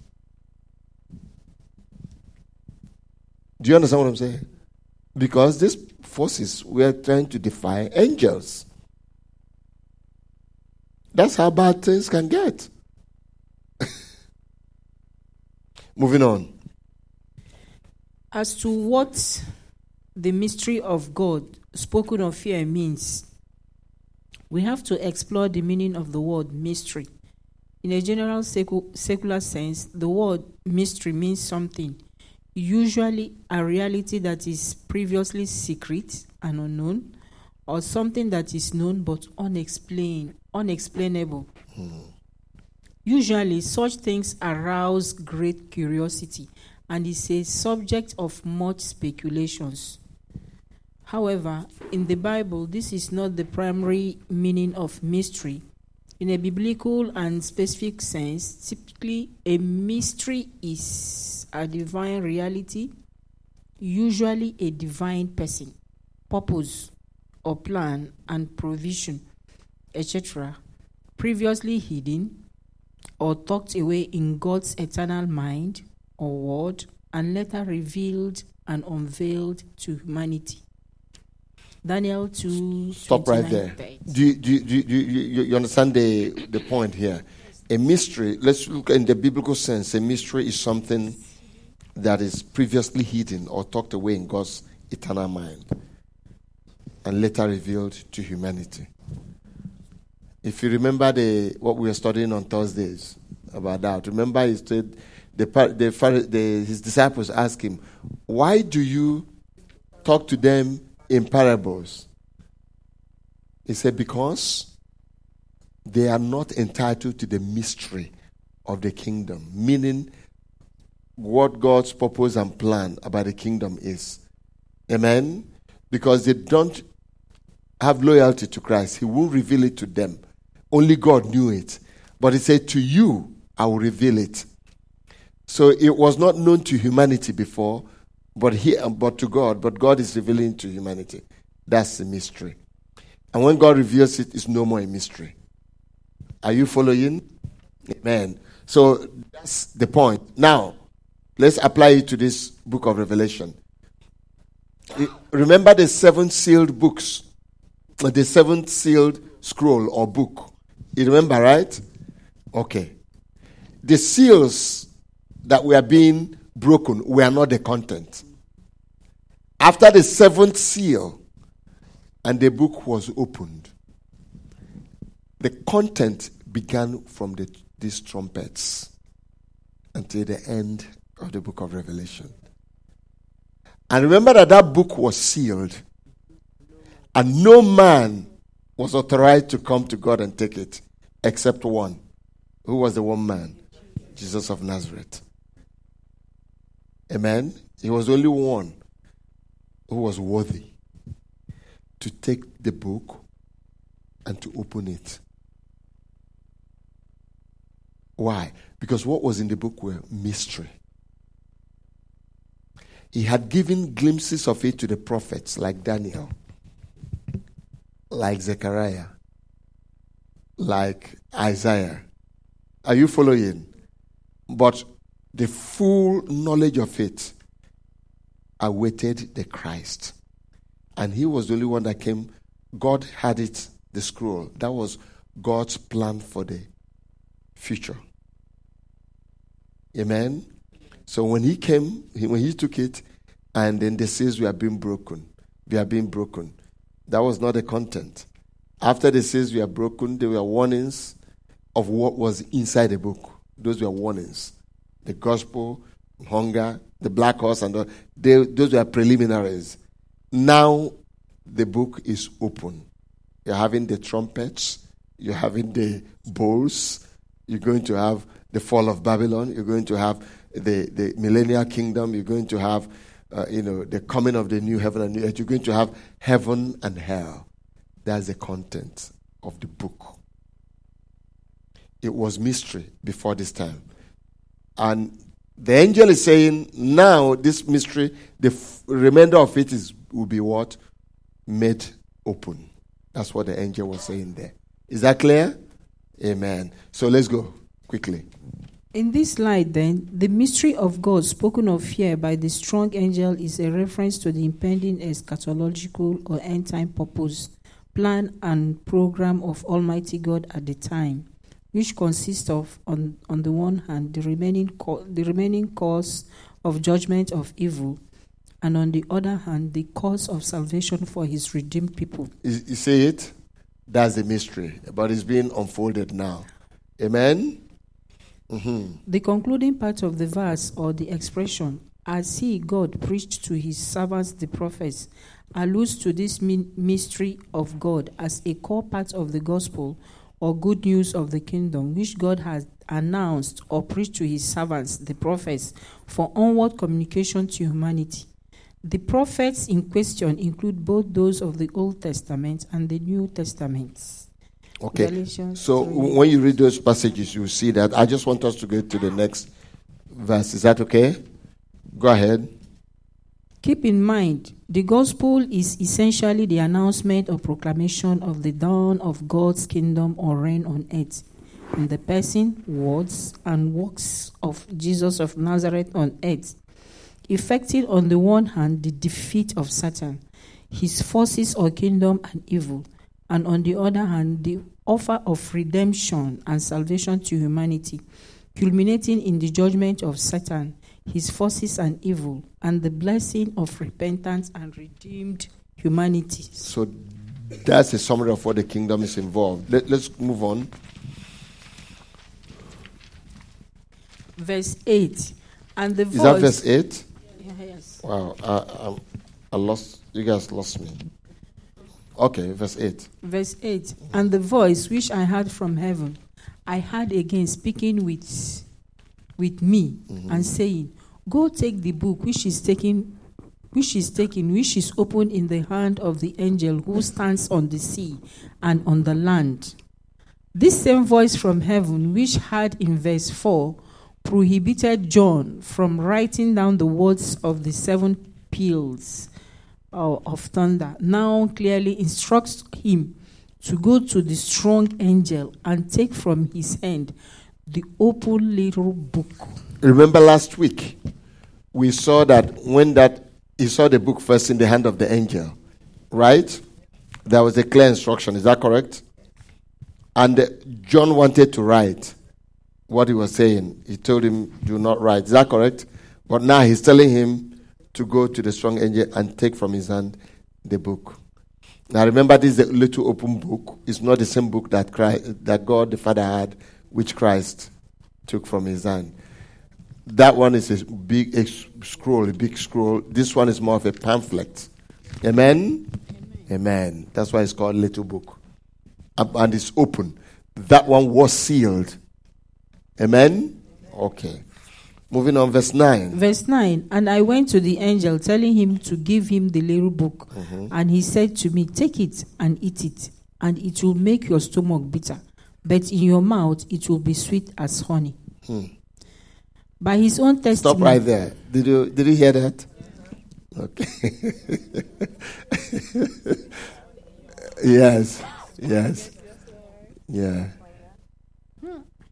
Do you understand what I'm saying? Because these forces were trying to defy angels. That's how bad things can get. Moving on. As to what the mystery of God spoken of here means, we have to explore the meaning of the word mystery. In a general secular sense, the word mystery means something, usually a reality that is previously secret and unknown, or something that is known but unexplained, unexplainable. Hmm. Usually, such things arouse great curiosity and is a subject of much speculations. However, in the Bible, this is not the primary meaning of mystery. In a biblical and specific sense, typically a mystery is a divine reality, usually a divine person, purpose, or plan and provision, etc., previously hidden or tucked away in God's eternal mind or word and later revealed and unveiled to humanity. Daniel 2 Stop right there. Do you, do you, do you, do you, you understand the, the point here? A mystery, let's look in the biblical sense. A mystery is something that is previously hidden or tucked away in God's eternal mind and later revealed to humanity. If you remember the what we were studying on Thursdays about that, remember he said the, the, the his disciples asked him, "Why do you talk to them in parables?" He said, "Because they are not entitled to the mystery of the kingdom, meaning what God's purpose and plan about the kingdom is." Amen. Because they don't have loyalty to Christ, He will reveal it to them. Only God knew it. But He said, To you, I will reveal it. So it was not known to humanity before, but, he, but to God. But God is revealing to humanity. That's the mystery. And when God reveals it, it's no more a mystery. Are you following? Amen. So that's the point. Now, let's apply it to this book of Revelation. Remember the seven sealed books, the seven sealed scroll or book. You remember, right? Okay. The seals that we are being broken We are not the content. After the seventh seal, and the book was opened, the content began from the, these trumpets until the end of the book of Revelation. And remember that that book was sealed, and no man was authorized to come to God and take it except one. Who was the one man? Jesus of Nazareth. Amen. He was the only one who was worthy to take the book and to open it. Why? Because what was in the book were mystery. He had given glimpses of it to the prophets like Daniel, like Zechariah, like Isaiah. Are you following? But the full knowledge of it awaited the Christ. And he was the only one that came. God had it, the scroll. That was God's plan for the future. Amen. So when he came, when he took it, and then the seals were being broken, they are being broken. That was not the content. After the seals were broken, there were warnings of what was inside the book. Those were warnings. The gospel, hunger, the black horse, and the, they, those were preliminaries. Now the book is open. You're having the trumpets, you're having the bowls, you're going to have the fall of Babylon, you're going to have the, the millennial kingdom, you're going to have uh, you know the coming of the new heaven and new earth, you're going to have heaven and hell. That's the content of the book. It was mystery before this time. And the angel is saying, now this mystery, the f- remainder of it is will be what? Made open. That's what the angel was saying there. Is that clear? Amen. So let's go quickly. In this light, then, the mystery of God spoken of here by the strong angel is a reference to the impending eschatological or end time purpose, plan, and program of Almighty God at the time, which consists of, on, on the one hand, the remaining, co- the remaining cause of judgment of evil, and on the other hand, the cause of salvation for his redeemed people. You, you see it? That's the mystery, but it's being unfolded now. Amen. Mm-hmm. The concluding part of the verse or the expression, as he, God, preached to his servants the prophets, alludes to this mystery of God as a core part of the gospel or good news of the kingdom, which God has announced or preached to his servants, the prophets, for onward communication to humanity. The prophets in question include both those of the Old Testament and the New Testament. Okay. Galatians So w- when you read those passages, you see that. I just want us to go to the next verse. Is that okay? Go ahead. Keep in mind, the gospel is essentially the announcement or proclamation of the dawn of God's kingdom or reign on earth. In the person, words, and works of Jesus of Nazareth on earth, effecting on the one hand the defeat of Satan, his forces or kingdom and evil, and on the other hand the offer of redemption and salvation to humanity, culminating in the judgment of Satan, his forces and evil, and the blessing of repentance and redeemed humanity. So that's a summary of what the kingdom is involved. Let, let's move on. Verse 8. And the Is voice. that verse 8? Yeah, yes. Wow. I, I, I lost. You guys lost me. Okay, verse 8. Verse 8 And the voice which I heard from heaven, I heard again speaking with, with me and saying, Go take the book which is taken. Which is taken, which is opened in the hand of the angel who stands on the sea and on the land. This same voice from heaven, which had in verse 4, prohibited John from writing down the words of the seven peals uh, of thunder, now clearly instructs him to go to the strong angel and take from his hand the open little book. Remember last week, we saw that when that he saw the book first in the hand of the angel, right? There was a clear instruction. Is that correct? And uh, John wanted to write what he was saying. He told him, Do not write. Is that correct? But now he's telling him to go to the strong angel and take from his hand the book. Now remember, this is a little open book. It's not the same book that Christ, that God the Father had, which Christ took from his hand. That one is a big a scroll, a big scroll. This one is more of a pamphlet. Amen? Amen. Amen. That's why it's called little book. And it's open. That one was sealed. Amen? Okay. Moving on, verse 9. Verse 9 And I went to the angel, telling him to give him the little book. Mm-hmm. And he said to me, Take it and eat it, and it will make your stomach bitter. But in your mouth it will be sweet as honey. Hmm. By his own testimony. Stop right there. Did you, did you hear that? Okay. yes. Yes. Yeah.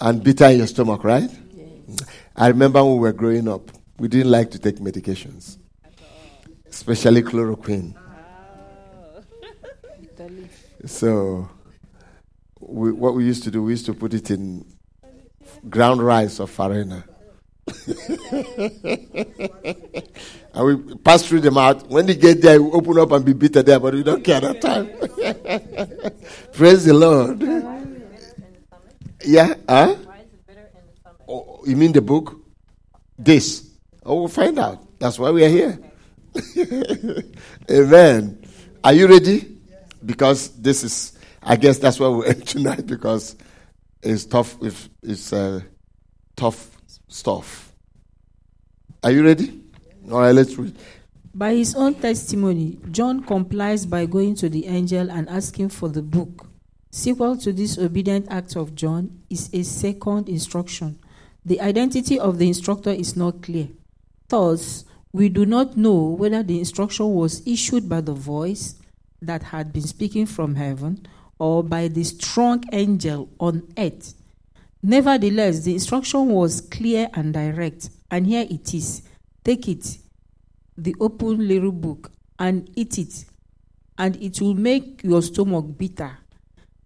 And bitter in your stomach, right? I remember when we were growing up, we didn't like to take medications, especially chloroquine. Ah. So, we, what we used to do, we used to put it in ground rice or farina. and we pass through them out. When they get there, we open up and be bitter there, but we don't care that time. Praise the Lord. Yeah? Huh? Oh, you mean the book? This. Oh, we'll find out. That's why we are here. Amen. Are you ready? Because this is, I guess that's why we're tonight because it's tough. It's, it's uh, tough stuff. Are you ready? All right, let's read. By his own testimony, John complies by going to the angel and asking for the book. Sequel to this obedient act of John is a second instruction. The identity of the instructor is not clear. Thus, we do not know whether the instruction was issued by the voice that had been speaking from heaven or by the strong angel on earth. Nevertheless, the instruction was clear and direct, and here it is Take it, the open little book, and eat it, and it will make your stomach bitter,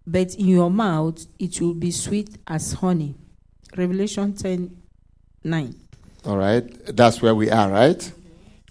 but in your mouth it will be sweet as honey. Revelation 10 9. All right. That's where we are, right?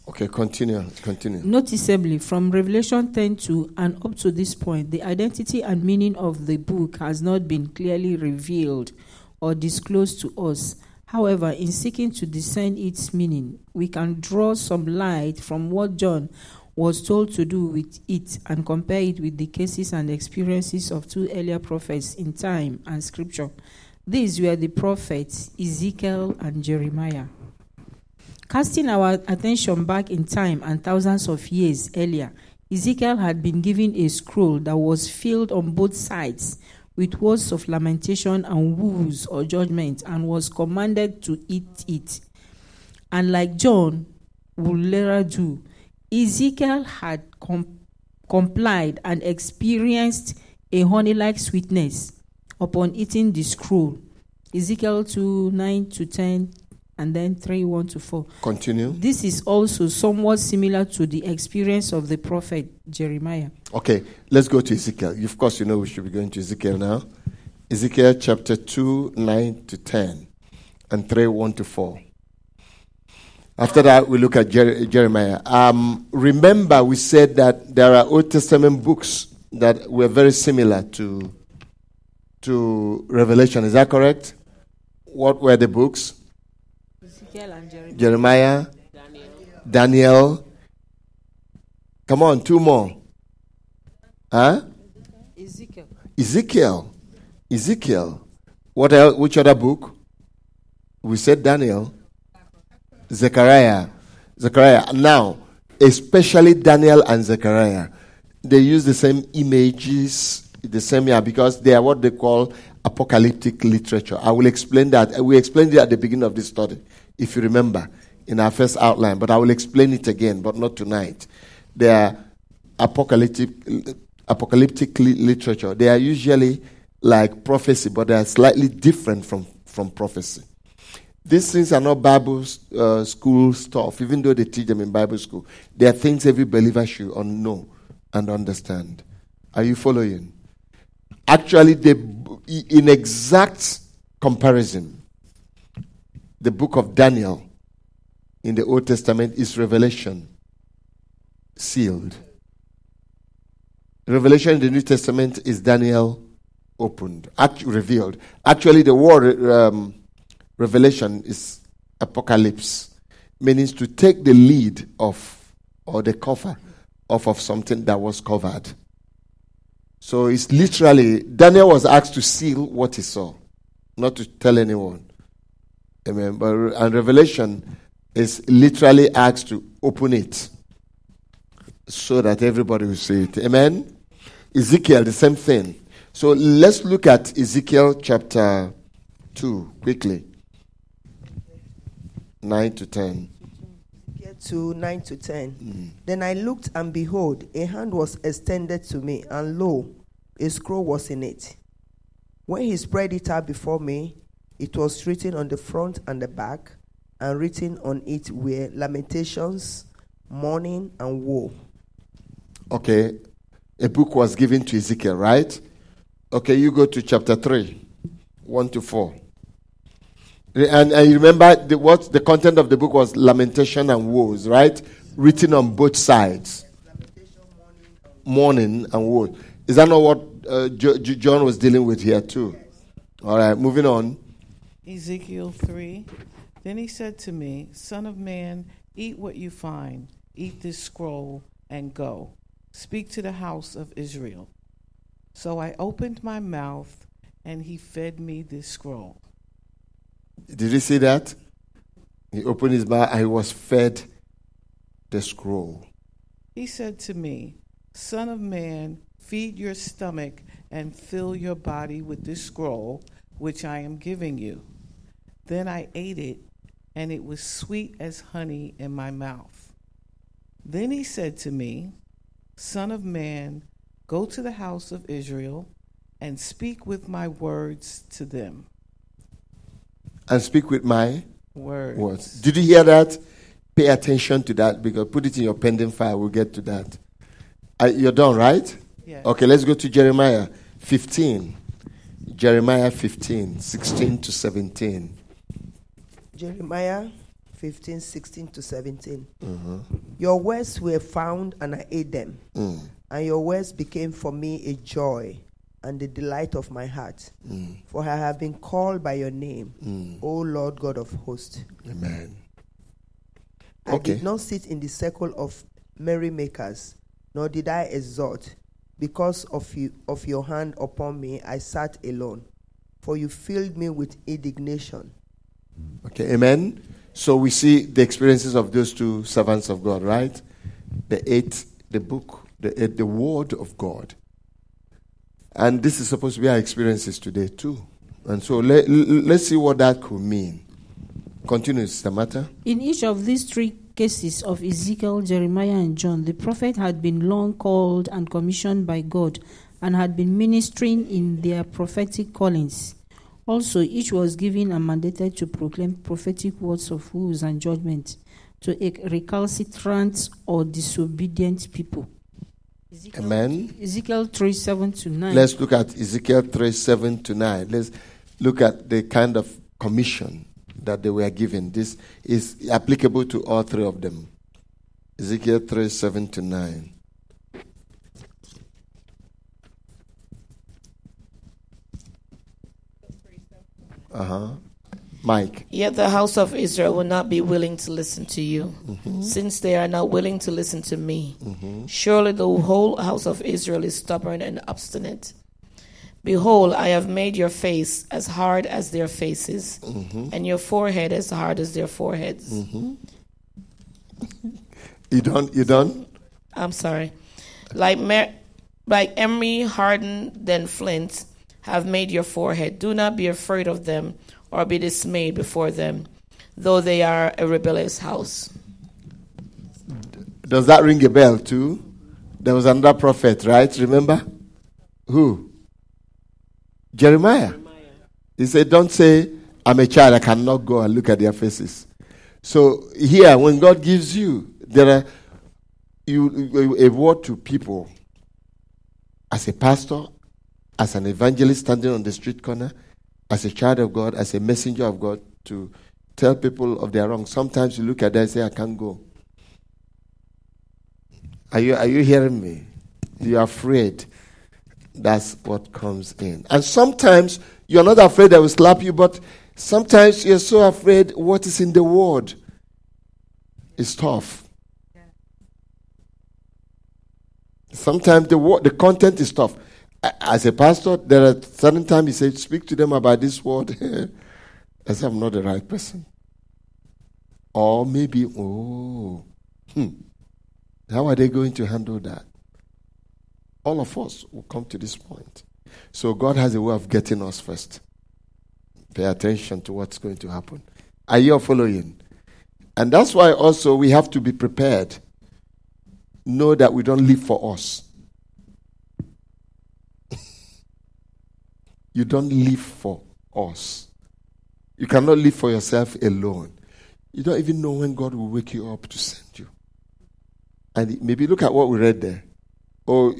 Okay, continue. Continue. Noticeably, from Revelation 10 to and up to this point, the identity and meaning of the book has not been clearly revealed or disclosed to us. However, in seeking to discern its meaning, we can draw some light from what John was told to do with it and compare it with the cases and experiences of two earlier prophets in time and scripture. These were the prophets Ezekiel and Jeremiah. Casting our attention back in time and thousands of years earlier, Ezekiel had been given a scroll that was filled on both sides with words of lamentation and woes or judgment and was commanded to eat it. And like John would later do, Ezekiel had com- complied and experienced a honey like sweetness upon eating the scroll. Ezekiel 2 9 to 10 and then 3 1 to 4. Continue. This is also somewhat similar to the experience of the prophet Jeremiah. Okay, let's go to Ezekiel. Of course, you know we should be going to Ezekiel now. Ezekiel chapter 2, 9 to 10, and 3, 1 to 4. After that, we look at Jer- Jeremiah. Um, remember, we said that there are Old Testament books that were very similar to, to Revelation. Is that correct? What were the books? Jeremiah. Jeremiah, Daniel. Come on, two more. Huh? Ezekiel. Ezekiel. Ezekiel. What else, which other book? We said Daniel. Zechariah. Zechariah. Now, especially Daniel and Zechariah, they use the same images, the same yeah, because they are what they call apocalyptic literature. I will explain that. We explained it at the beginning of this study, if you remember, in our first outline, but I will explain it again, but not tonight. They are apocalyptic apocalyptic li- literature. They are usually like prophecy, but they are slightly different from, from prophecy. These things are not Bible uh, school stuff, even though they teach them in Bible school. They are things every believer should know and understand. Are you following? Actually, the, in exact comparison, the book of Daniel in the Old Testament is revelation, sealed. Revelation in the New Testament is Daniel opened, act, revealed. Actually, the word um, revelation is apocalypse, meaning to take the lead of or the cover off of something that was covered. So it's literally, Daniel was asked to seal what he saw, not to tell anyone. Amen. But, and Revelation is literally asked to open it so that everybody will see it. Amen. Ezekiel, the same thing. So let's look at Ezekiel chapter 2 quickly 9 to 10. Get to 9 to 10. Hmm. Then I looked, and behold, a hand was extended to me, and lo, a scroll was in it. When he spread it out before me, it was written on the front and the back, and written on it were lamentations, mourning, and woe. Okay, a book was given to Ezekiel, right? Okay, you go to chapter 3, 1 to 4. And, and remember the, what the content of the book was lamentation and woes, right? Written on both sides. Mourning and woe. Is that not what uh, Jo- Jo- John was dealing with here, too? All right, moving on. Ezekiel 3. Then he said to me, Son of man, eat what you find, eat this scroll, and go. Speak to the house of Israel. So I opened my mouth, and he fed me this scroll. Did you see that? He opened his mouth and he was fed the scroll. He said to me, Son of man, feed your stomach and fill your body with this scroll which I am giving you. Then I ate it, and it was sweet as honey in my mouth. Then he said to me, Son of man, go to the house of Israel and speak with my words to them. And speak with my Words. words. Did you hear that? Pay attention to that because put it in your pending file. We'll get to that. Uh, you're done, right? Yes. Okay, let's go to Jeremiah 15. Jeremiah 15, 16 to 17. Jeremiah 15, 16 to 17. Mm-hmm. Your words were found, and I ate them. Mm. And your words became for me a joy and the delight of my heart. Mm. For I have been called by your name, mm. O Lord God of hosts. Amen. I Okay. did not sit in the circle of merrymakers, nor did I exult. Because of you of your hand upon me, I sat alone. For you filled me with indignation. Okay, amen. So we see the experiences of those two servants of God, right? They ate the book, they ate the word of God. And this is supposed to be our experiences today, too. And so let, let's see what that could mean. Continue, Sister Martha. In each of these three cases of Ezekiel, Jeremiah, and John, the prophet had been long called and commissioned by God and had been ministering in their prophetic callings. Also, each was given and mandated to proclaim prophetic words of rules and judgment to a recalcitrant or disobedient people. Ezekiel, Amen. Ezekiel 3 7 to 9. Let's look at Ezekiel 3 7 to 9. Let's look at the kind of commission that they were given. This is applicable to all three of them. Ezekiel 3 7 to 9. Uh huh. Mike. Yet the house of Israel will not be willing to listen to you, mm-hmm. since they are not willing to listen to me. Mm-hmm. Surely the whole house of Israel is stubborn and obstinate. Behold, I have made your face as hard as their faces, mm-hmm. and your forehead as hard as their foreheads. You done? You done? I'm sorry. Like mer- like emery hardened than flint have made your forehead. Do not be afraid of them or be dismayed before them, though they are a rebellious house. Does that ring a bell too? There was another prophet, right? Remember? Who? Jeremiah. He said, Don't say, I'm a child, I cannot go and look at their faces. So here, when God gives you, there are you a word to people as a pastor, as an evangelist standing on the street corner, as a child of God, as a messenger of God to tell people of their wrong. Sometimes you look at them and say, I can't go. Are you, are you hearing me? You're afraid. That's what comes in. And sometimes you're not afraid I will slap you, but sometimes you're so afraid what is in the word is tough. Sometimes the word, the content is tough. As a pastor, there are certain times he said, "Speak to them about this word." As I'm not the right person, or maybe, oh, hmm, how are they going to handle that? All of us will come to this point. So God has a way of getting us first. Pay attention to what's going to happen. Are you following? And that's why also we have to be prepared. Know that we don't live for us. You don't live for us. You cannot live for yourself alone. You don't even know when God will wake you up to send you. And maybe look at what we read there. Oh,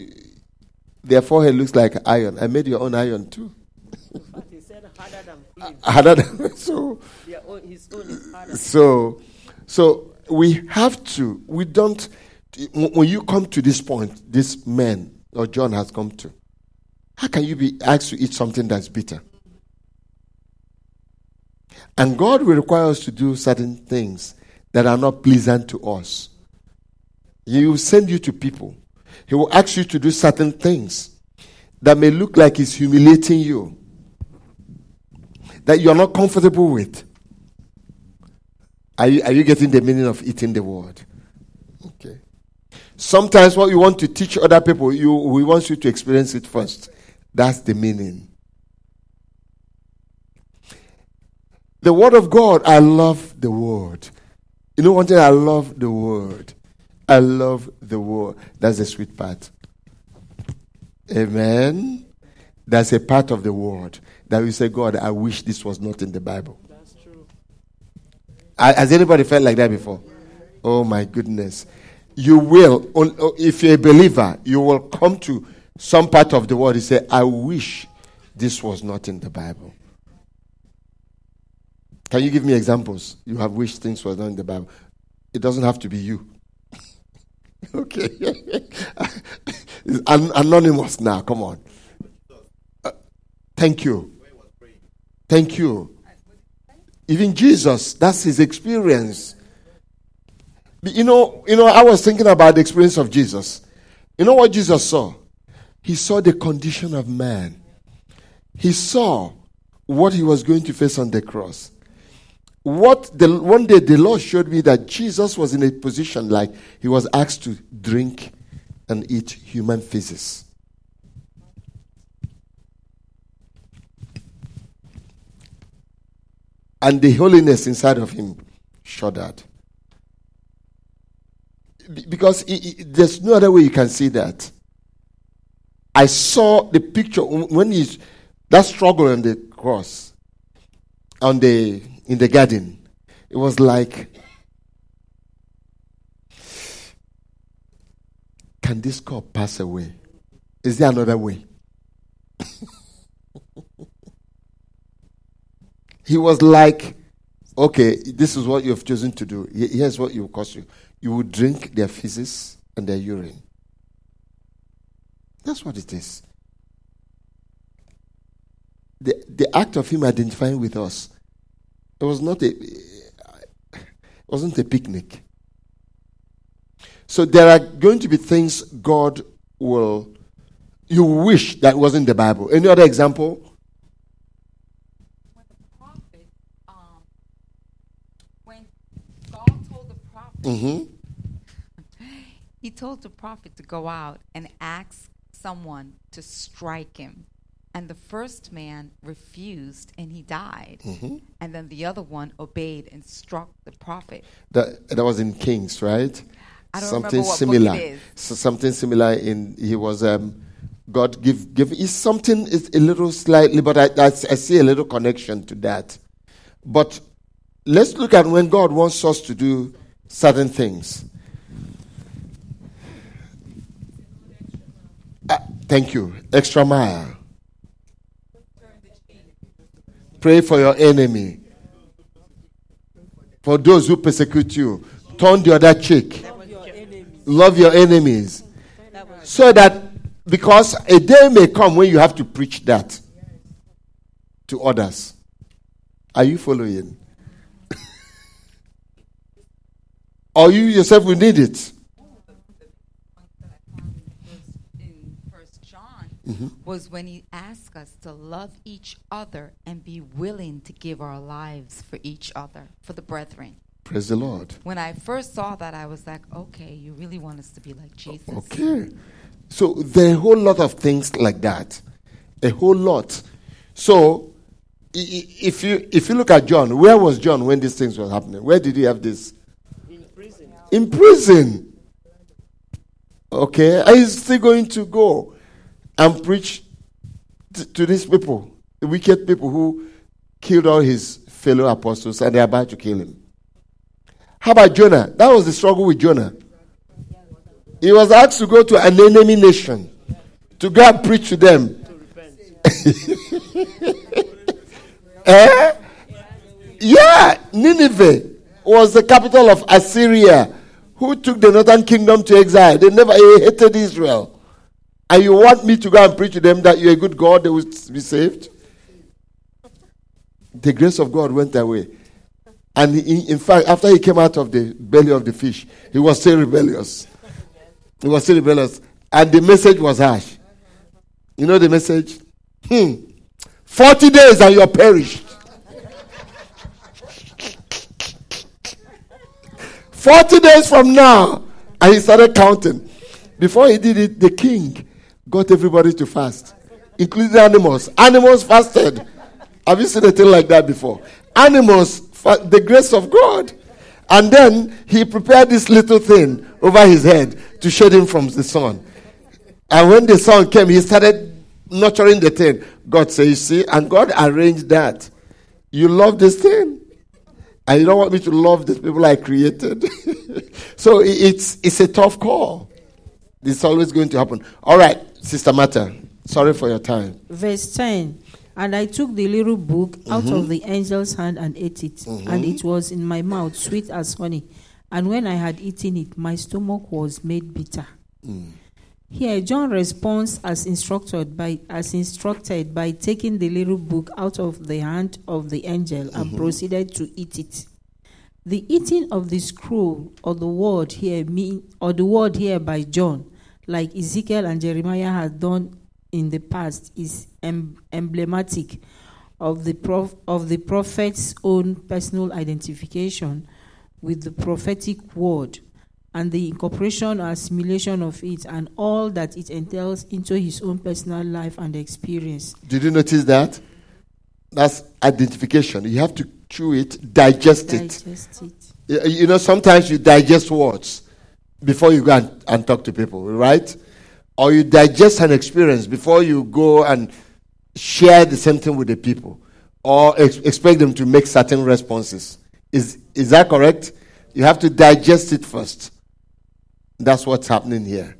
their forehead looks like iron. I made your own iron too. he said harder than Harder than so. own, his own is harder. So, so we have to. We don't. When you come to this point, this man or John has come to. How can you be asked to eat something that's bitter? And God will require us to do certain things that are not pleasant to us. He will send you to people. He will ask you to do certain things that may look like He's humiliating you, that you're not comfortable with. Are you, are you getting the meaning of eating the word? Okay. Sometimes what you want to teach other people, you, we want you to experience it first. That's the meaning. The word of God, I love the word. You know one thing I love the word. I love the word. That's the sweet part. Amen. That's a part of the word that we say, God, I wish this was not in the Bible. That's true. Has anybody felt like that before? Oh my goodness. You will, if you're a believer, you will come to some part of the world, and say, I wish this was not in the Bible. Can you give me examples? You have wished things were not in the Bible. It doesn't have to be you. okay. an- anonymous now. Come on. Uh, thank you. Thank you. Even Jesus, that's his experience. You know, you know, I was thinking about the experience of Jesus. You know what Jesus saw? He saw the condition of man. He saw what he was going to face on the cross. What the one day the Lord showed me that Jesus was in a position like he was asked to drink and eat human feces. And the holiness inside of him shuddered. Because i- i- there's no other way you can see that. I saw the picture when he's that struggle on the cross, on the in the garden. It was like, can this cup pass away? Is there another way? he was like, okay, this is what you have chosen to do. Here's what it will cost you. You will drink their feces and their urine. That's what it is. The, the act of him identifying with us, it was not a, it wasn't a picnic. So there are going to be things God will, you wish that wasn't the Bible. Any other example? when the prophet, um, when God told the prophet, Mm-hmm. he told the prophet to go out and ask someone to strike him. And the first man refused and he died. Mm-hmm. And then the other one obeyed and struck the prophet. That, that was in Kings, right? I don't something similar. book it is. So something similar in he was um, God give give is something is a little slightly, but I, I I see a little connection to that. But let's look at when God wants us to do certain things. Uh, thank you. Extra mile. Pray for your enemy. For those who persecute you, turn the other cheek. Love your enemies. So that, because a day may come when you have to preach that to others. Are you following? or you yourself will need it. in First John was when he asked us to love each other and be willing to give our lives for each other, for the brethren. Praise the Lord. When I first saw that, I was like, okay, you really want us to be like Jesus. Okay. So there are a whole lot of things like that. A whole lot. So i- i- if you if you look at John, where was John when these things were happening? Where did he have this? In prison. In prison. Okay. Are you still going to go and preach t- to these people, the wicked people who killed all his fellow apostles and they're about to kill him? How about Jonah? That was the struggle with Jonah. He was asked to go to an enemy nation to go and preach to them. eh? Yeah, Nineveh was the capital of Assyria, who took the northern kingdom to exile. They never hated Israel. And you want me to go and preach to them that you're a good God, they will be saved? The grace of God went away. And he, in fact, after he came out of the belly of the fish, he was still rebellious. He was still rebellious. And the message was harsh. You know the message? Hmm. 40 days and you're perished. 40 days from now. And he started counting. Before he did it, the king got everybody to fast, including animals. Animals fasted. Have you seen a thing like that before? Animals, fa- the grace of God. And then he prepared this little thing over his head to shade him from the sun. And when the sun came, he started nurturing the thing. God said, You see, and God arranged that. You love this thing. And you don't want me to love the people I created. so it's, it's a tough call. It's always going to happen. All right, Sister Mata. Sorry for your time. Verse 10 And I took the little book out of mm-hmm. the angel's hand and ate it, mm-hmm. and it was in my mouth sweet as honey. And when I had eaten it, my stomach was made bitter. Mm. Here, John responds as instructed by as instructed by taking the little book out of the hand of the angel and mm-hmm. proceeded to eat it. The eating of the scroll or the word here mean or the word here by John, like Ezekiel and Jeremiah had done in the past, is em- emblematic of the prof- of the prophet's own personal identification with the prophetic word and the incorporation or assimilation of it and all that it entails into his own personal life and experience. Did you notice that? That's identification. You have to chew it, digest it. Digest it. Y- You know, sometimes you digest words before you go and, and talk to people, right? Or you digest an experience before you go and share the same thing with the people, or ex- expect them to make certain responses. Is is that correct? You have to digest it first. That's what's happening here.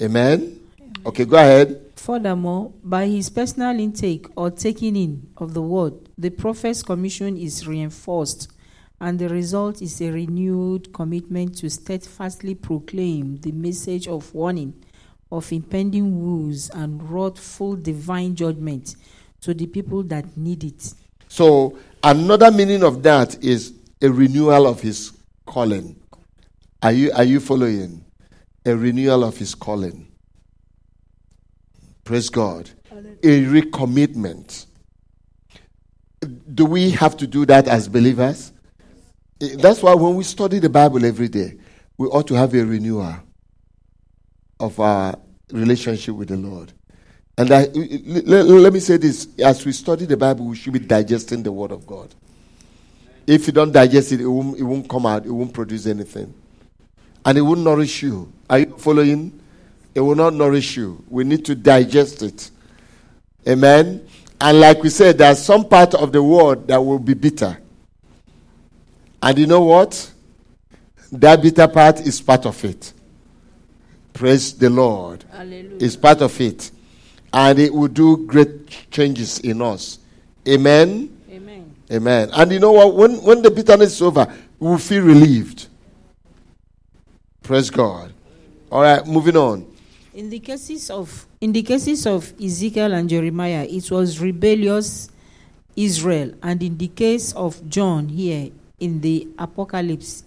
Amen. Okay, go ahead. Furthermore, by his personal intake or taking in of the word, the prophet's commission is reinforced, and the result is a renewed commitment to steadfastly proclaim the message of warning of impending woes and wrathful divine judgment to the people that need it. So another meaning of that is a renewal of his calling. Are you are you following? A renewal of his calling. Praise God. A recommitment. Do we have to do that as believers? That's why when we study the Bible every day, we ought to have a renewal of our relationship with the Lord. And I, let, let me say this as we study the Bible, we should be digesting the Word of God. If you don't digest it, it won't, it won't come out, it won't produce anything. And it won't nourish you. Are you following? It will not nourish you. We need to digest it. Amen. And like we said, there's some part of the word that will be bitter. And you know what? That bitter part is part of it. Praise the Lord. Hallelujah. It's part of it. And it will do great changes in us. Amen. Amen. Amen. And you know what? When, when the bitterness is over, we will feel relieved. Praise God. All right, moving on. In the cases of in the cases of Ezekiel and Jeremiah, it was rebellious Israel, and in the case of John here in the Apocalypse,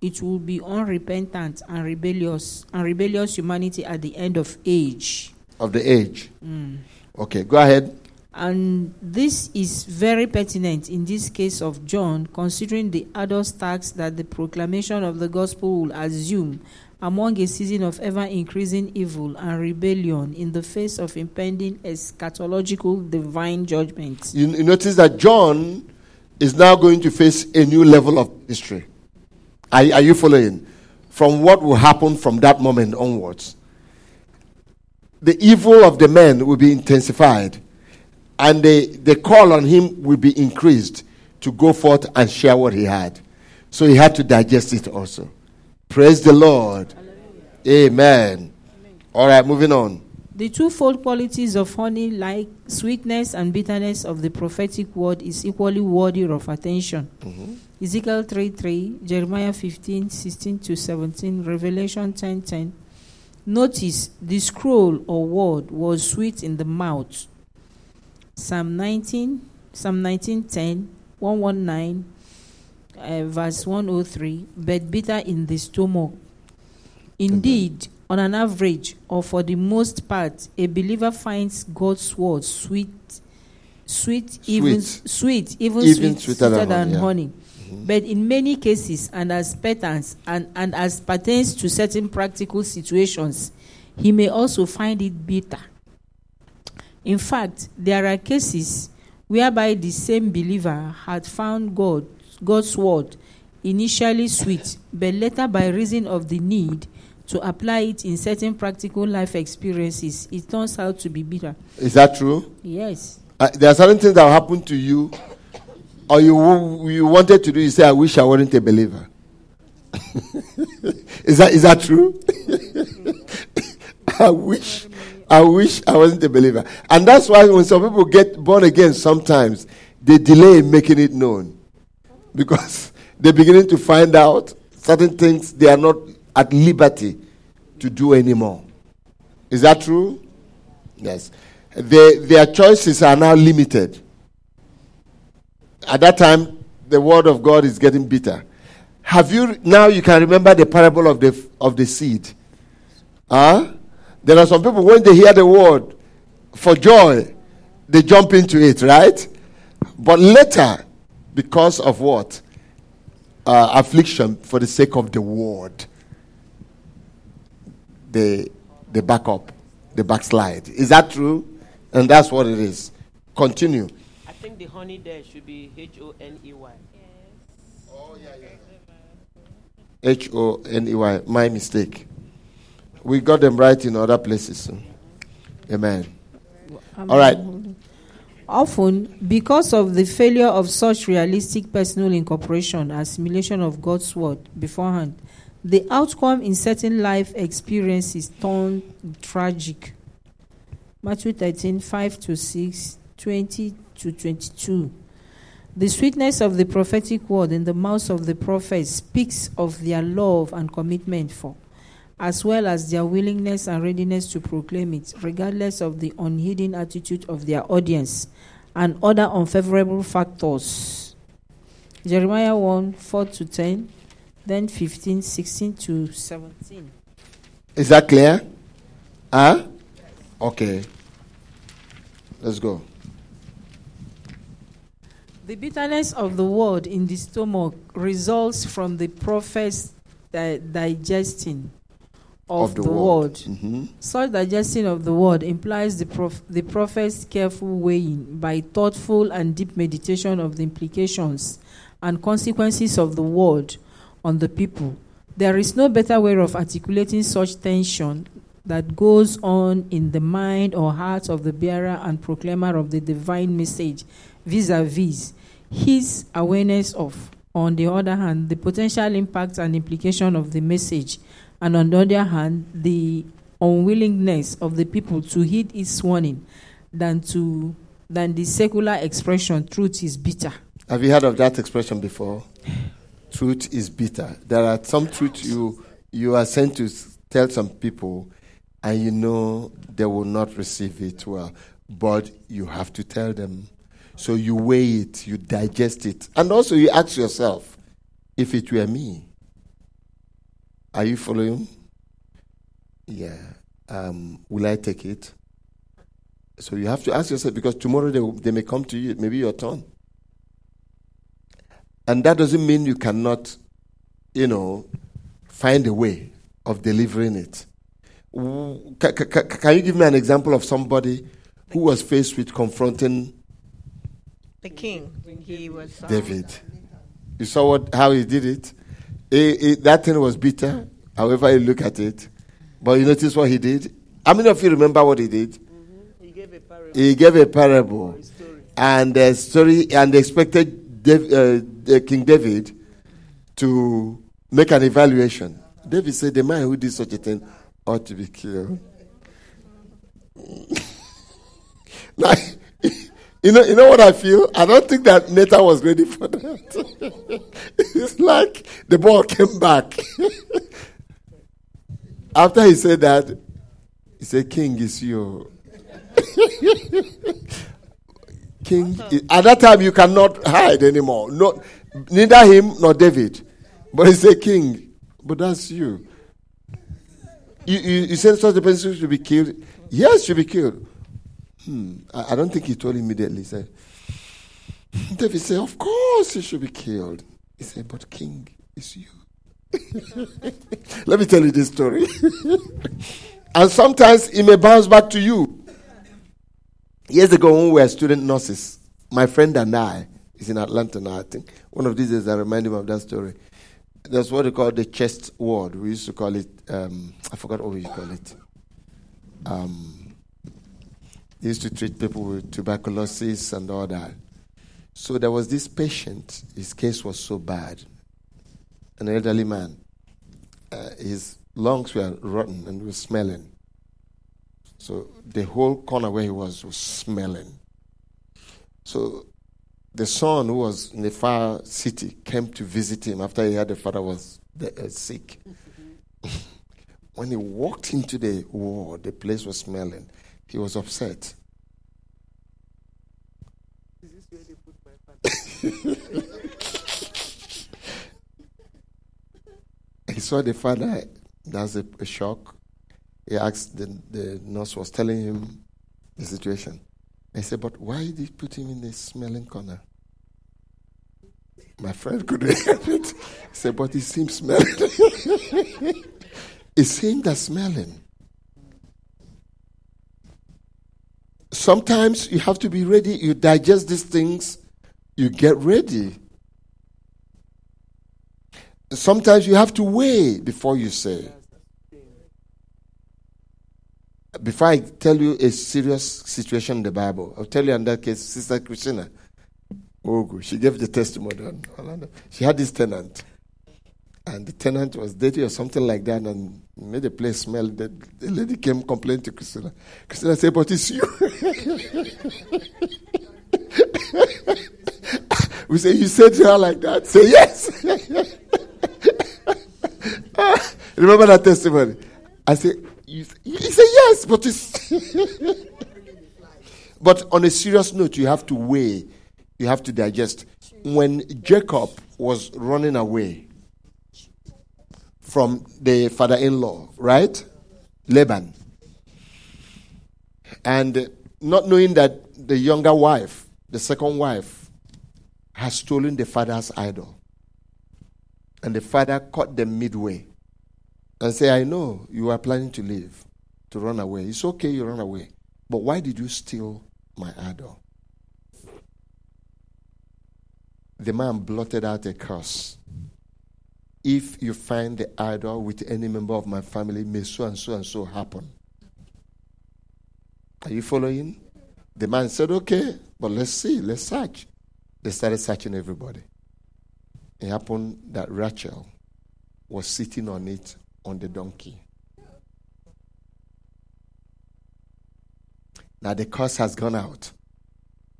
it will be unrepentant and rebellious and rebellious humanity at the end of age. Of the age. Mm. Okay, go ahead. And this is very pertinent in this case of John, considering the adult tax that the proclamation of the gospel will assume among a season of ever increasing evil and rebellion in the face of impending eschatological divine judgment. You, you notice that John is now going to face a new level of history. Are, are you following? From what will happen from that moment onwards. The evil of the man will be intensified, and the, the call on him will be increased to go forth and share what he had. So he had to digest it also. Praise the Lord. Amen. All right, moving on. The twofold qualities of honey, like sweetness and bitterness of the prophetic word, is equally worthy of attention. Ezekiel 3 3, Jeremiah 15 16 to 17, Revelation 10 10. Notice the scroll or word was sweet in the mouth. Psalm 19, Psalm 19 10, 119, uh, verse 103, but bitter in the stomach. Indeed, on an average, or for the most part, a believer finds God's word sweet, sweet, even Sweet. sweet, even, Even sweet, sweeter sweeter than than honey, yeah. honey. Mm-hmm. But in many cases, and as patterns, and, and as pertains to certain practical situations, he may also find it bitter. In fact, there are cases whereby the same believer had found God, God's word initially sweet, but later, by reason of the need to apply it in certain practical life experiences, it turns out to be bitter. Is that true? Yes. Uh, there are certain things that will happen to you, or you you wanted to do. You say, "I wish I wasn't a believer." is that is that true? I wish, I wish I wasn't a believer, and that's why when some people get born again, sometimes they delay in making it known because they're beginning to find out certain things they are not at liberty to do anymore. Is that true? Yes. They, their choices are now limited. At that time, the word of God is getting bitter. Have you now you can remember the parable of the of the seed? Huh? There are some people when they hear the word for joy, they jump into it, right? But later, because of what? Uh, affliction for the sake of the word, they they back up, they backslide. Is that true? And that's what it is. Continue. I think the honey there should be H O N E Y. Oh yeah yeah. H O N E Y. My mistake. We got them right in other places. Amen. All right. Often, because of the failure of such realistic personal incorporation, assimilation of God's word beforehand, the outcome in certain life experiences turned tragic. Matthew 13, 5 to 6, 20 to 22. The sweetness of the prophetic word in the mouths of the prophets speaks of their love and commitment for, as well as their willingness and readiness to proclaim it, regardless of the unheeding attitude of their audience and other unfavorable factors. Jeremiah 1 4 to 10, then 15, 16 to 17. Is that clear? Huh? Okay. Let's go. The bitterness of the word in the stomach results from the prophet's di- digesting of, the, word. Mm-hmm. Such digesting of the word implies the, prof- the prophet's careful weighing by thoughtful and deep meditation of the implications and consequences of the word on the people. There is no better way of articulating such tension that goes on in the mind or heart of the bearer and proclaimer of the divine message vis a vis his awareness of, on the other hand, the potential impact and implication of the message, and on the other hand, the unwillingness of the people to heed its warning than to than the secular expression truth is bitter. Have you heard of that expression before? truth is bitter. There are some truth you you are sent to tell some people, and you know they will not receive it well, but you have to tell them. So you weigh it, you digest it, and also you ask yourself, if it were me, are you following? Yeah. Um, will I take it? So you have to ask yourself because tomorrow they, they may come to you, maybe your turn. And that doesn't mean you cannot, you know, find a way of delivering it. Can you give me an example of somebody who was faced with confronting The king, he was. David? You saw what how he did it. Eh, eh, that thing was bitter. However you look at it, but you notice what he did. How many of you remember what he did? He gave a parable. He gave a parable, and the story, and they expected Dav- Uh, uh, King David to make an evaluation. David said, "The man who did such a thing ought to be killed." now, you know, you know what I feel. I don't think that Nathan was ready for that. it's like the ball came back. After he said that, he said, "King is you." King. At that time, you cannot hide anymore. No, neither him nor David. But he said, King. But that's you. You, you, you said such a person should be killed. Yes, should be killed. Hmm. I, I don't think he told immediately. He said, David said, Of course he should be killed. He said, But King is you. Let me tell you this story. and sometimes it may bounce back to you. Years ago, when we were student nurses, my friend and I, is in Atlanta now, I think. One of these days, I remind him of that story. That's what they call the chest ward. We used to call it, um, I forgot what we used to call it. Um, they used to treat people with tuberculosis and all that. So there was this patient, his case was so bad. An elderly man. Uh, his lungs were rotten and was smelling. So the whole corner where he was was smelling. So the son, who was in the far city, came to visit him after he heard the father was uh, sick. when he walked into the ward, the place was smelling. He was upset. he saw the father. That's a, a shock. He asked the, the nurse was telling him the situation. I said, but why did you put him in the smelling corner? My friend couldn't help it. He said, but he seems smelling. it's him that's smelling. Sometimes you have to be ready. You digest these things, you get ready. Sometimes you have to weigh before you say. Before I tell you a serious situation in the Bible, I'll tell you in that case, Sister Christina. Good. She gave the testimony on Orlando. She had this tenant, and the tenant was dirty or something like that, and made the place smell. The, the lady came complaining to Christina. Christina said, "But it's you." we say, "You said to her like that." Say yes. Ah, remember that testimony? I say, you, you say yes, but it's. but on a serious note, you have to weigh, you have to digest. When Jacob was running away from the father in law, right? Laban. And not knowing that the younger wife, the second wife, has stolen the father's idol. And the father caught them midway and say, I know you are planning to leave, to run away. It's okay you run away. But why did you steal my idol? The man blotted out a curse. If you find the idol with any member of my family, may so and so and so happen. Are you following? The man said, Okay, but let's see, let's search. They started searching everybody. It happened that Rachel was sitting on it on the donkey. Now the curse has gone out.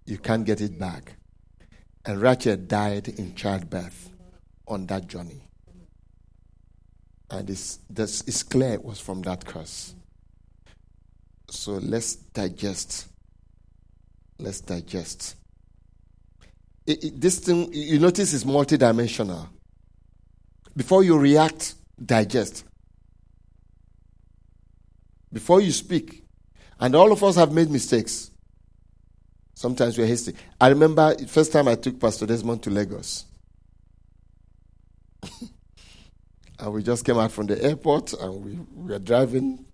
You can't get it back. And Rachel died in childbirth on that journey. And it's, this, it's clear it was from that curse. So let's digest. Let's digest. It, it, this thing, you notice, is multidimensional. Before you react, digest. Before you speak, and all of us have made mistakes. Sometimes we're hasty. I remember the first time I took Pastor Desmond to Lagos. and we just came out from the airport and we, we were driving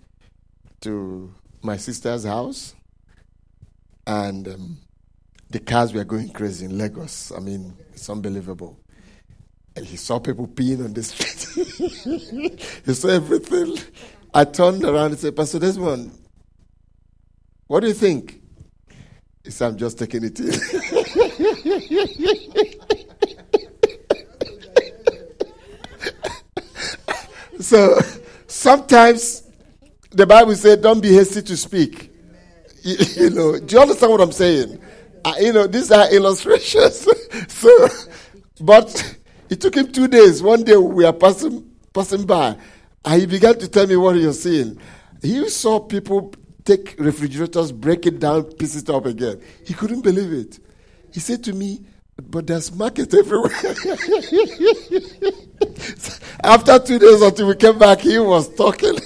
to my sister's house. And um, the cars were going crazy in Lagos. I mean, it's unbelievable. And he saw people peeing on the street. he saw everything. I turned around and said, Pastor Desmond, what do you think? He said, I'm just taking it in. so sometimes the Bible said, don't be hasty to speak. You, you know, do you understand what I'm saying? Uh, you know, these are illustrations. so, but it took him two days. One day we were passing, passing by, and he began to tell me what he was seeing. He saw people take refrigerators, break it down, piece it up again. He couldn't believe it. He said to me, but there's market everywhere. After two days until we came back, he was talking.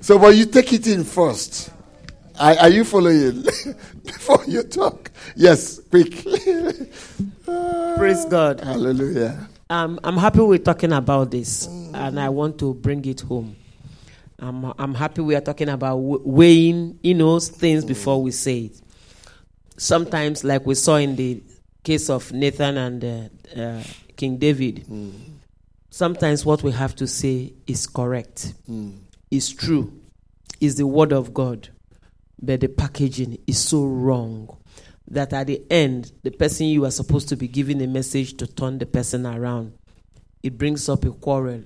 So, but you take it in first. Are, are you following? Before you talk. Yes, quick. Praise God. Hallelujah. Um, I'm happy we're talking about this, and I want to bring it home. I'm, I'm happy we are talking about weighing, you know, things before we say it. Sometimes, like we saw in the case of Nathan and uh, uh, King David, mm. sometimes what we have to say is correct, mm. is true, is the word of God, but the packaging is so wrong that at the end, the person you are supposed to be giving a message to turn the person around, it brings up a quarrel.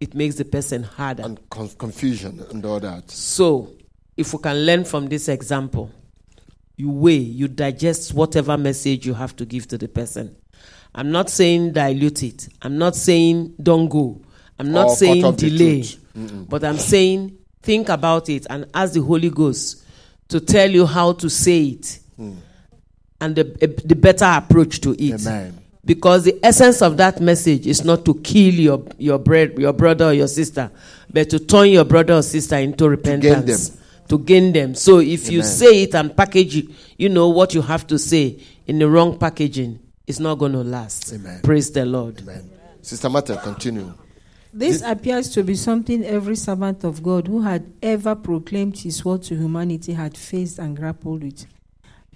It makes the person harder. And confusion and all that. So, if we can learn from this example, you weigh, you digest whatever message you have to give to the person. I'm not saying dilute it. I'm not saying don't go. I'm not or saying delay. But I'm saying think about it and ask the Holy Ghost to tell you how to say it mm. and the, the better approach to it. Amen. Because the essence of that message is not to kill your, your, bread, your brother or your sister, but to turn your brother or sister into repentance to gain them. So if Amen. you say it and package it, you know what you have to say in the wrong packaging, it's not going to last. Amen. Praise the Lord. Amen. Sister Martha, continue. This appears to be something every servant of God who had ever proclaimed his word to humanity had faced and grappled with.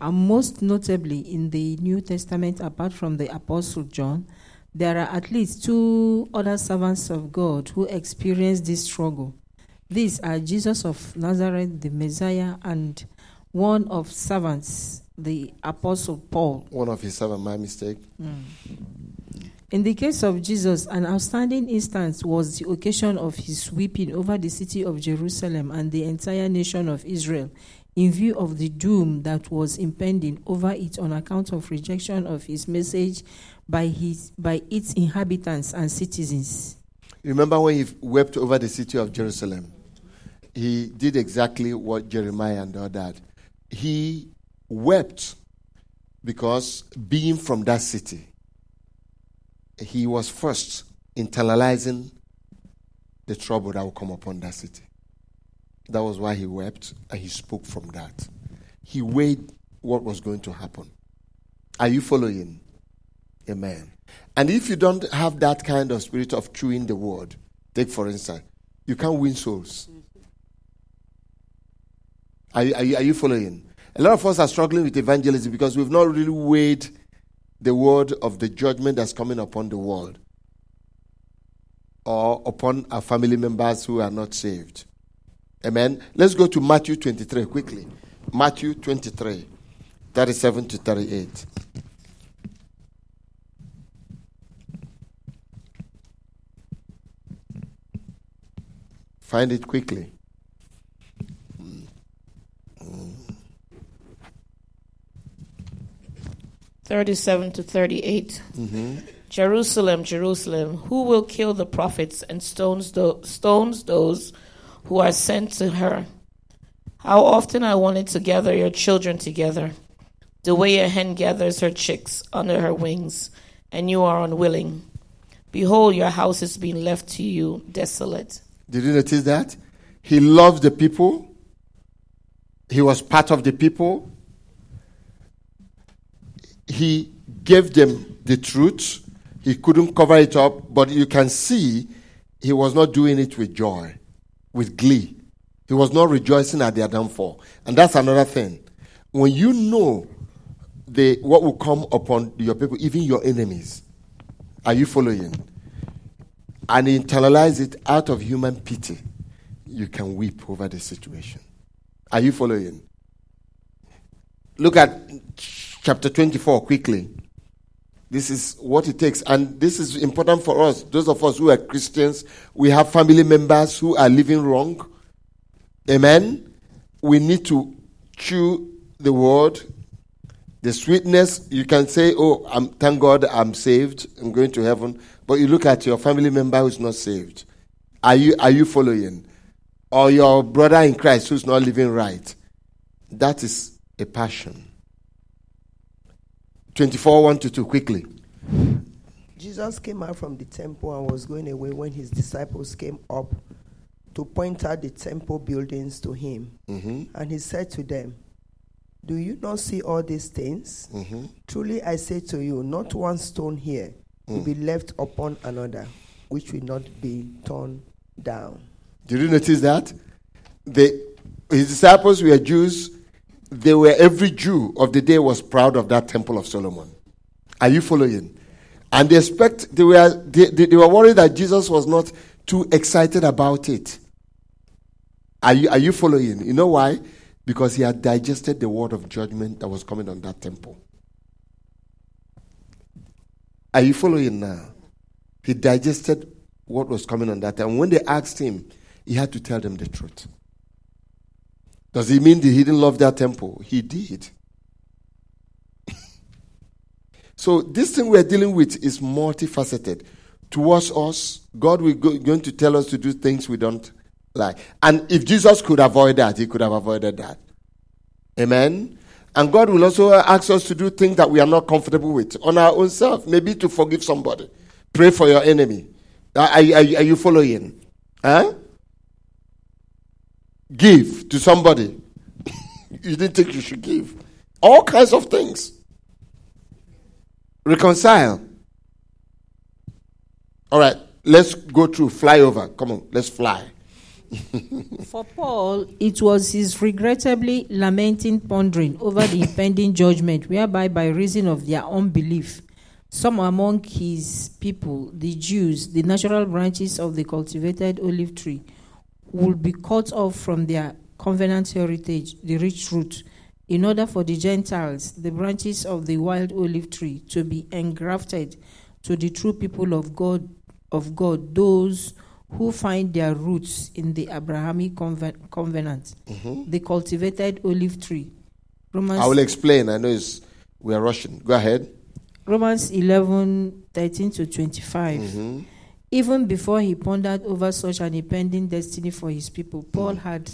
And most notably in the New Testament, apart from the Apostle John, there are at least two other servants of God who experienced this struggle. These are Jesus of Nazareth, the Messiah, and one of servants, the Apostle Paul. One of his servants, my mistake. Mm. In the case of Jesus, an outstanding instance was the occasion of his weeping over the city of Jerusalem and the entire nation of Israel in view of the doom that was impending over it on account of rejection of his message by, his, by its inhabitants and citizens. Remember when he wept over the city of Jerusalem? he did exactly what Jeremiah and all that. He wept because being from that city, he was first internalizing the trouble that will come upon that city. That was why he wept and he spoke from that. He weighed what was going to happen. Are you following? Amen. And if you don't have that kind of spirit of chewing the word, take for instance, you can't win souls. Are, are, are you following? A lot of us are struggling with evangelism because we've not really weighed the word of the judgment that's coming upon the world or upon our family members who are not saved. Amen. Let's go to Matthew 23 quickly. Matthew 23, 37 to 38. Find it quickly. 37 to 38. Mm-hmm. Jerusalem, Jerusalem, who will kill the prophets and stones, tho- stones those who are sent to her? How often I wanted to gather your children together, the way a hen gathers her chicks under her wings, and you are unwilling. Behold, your house is being left to you desolate. Did you notice that? He loved the people. He was part of the people. He gave them the truth. He couldn't cover it up, but you can see he was not doing it with joy, with glee. He was not rejoicing at their downfall. And that's another thing. When you know the what will come upon your people, even your enemies, are you following? And internalize it out of human pity, you can weep over the situation. Are you following? Look at chapter 24 quickly. This is what it takes. And this is important for us. Those of us who are Christians, we have family members who are living wrong. Amen. We need to chew the word. The sweetness, you can say, Oh, I'm, thank God I'm saved, I'm going to heaven. But you look at your family member who's not saved. Are you, are you following? Or your brother in Christ who's not living right. That is a passion. 24 1 to 2, quickly. Jesus came out from the temple and was going away when his disciples came up to point out the temple buildings to him. Mm-hmm. And he said to them, Do you not see all these things? Mm-hmm. Truly I say to you, not one stone here will be mm. left upon another, which will not be torn down. Did you notice that? The, his disciples were Jews. They were every Jew of the day was proud of that temple of Solomon. Are you following? And they expect they were they, they, they were worried that Jesus was not too excited about it. Are you are you following? You know why? Because he had digested the word of judgment that was coming on that temple. Are you following now? He digested what was coming on that. And when they asked him, he had to tell them the truth. Does it mean that he didn't love that temple? He did. so this thing we're dealing with is multifaceted. Towards us, God will go, going to tell us to do things we don't like. And if Jesus could avoid that, he could have avoided that. Amen. And God will also ask us to do things that we are not comfortable with on our own self. Maybe to forgive somebody. Pray for your enemy. Are, are, are you following? Huh? Give to somebody. you didn't think you should give. All kinds of things. Reconcile. All right, let's go through. Fly over. Come on, let's fly. For Paul, it was his regrettably lamenting pondering over the impending judgment, whereby, by reason of their unbelief, some among his people, the Jews, the natural branches of the cultivated olive tree, would be cut off from their covenant heritage, the rich root, in order for the Gentiles, the branches of the wild olive tree, to be engrafted to the true people of God, of God, those who find their roots in the Abrahamic conven- covenant, mm-hmm. the cultivated olive tree. Romans, I will explain. I know it's, we are rushing. Go ahead. Romans 11 13 to 25. Mm-hmm. Even before he pondered over such an impending destiny for his people, Paul had,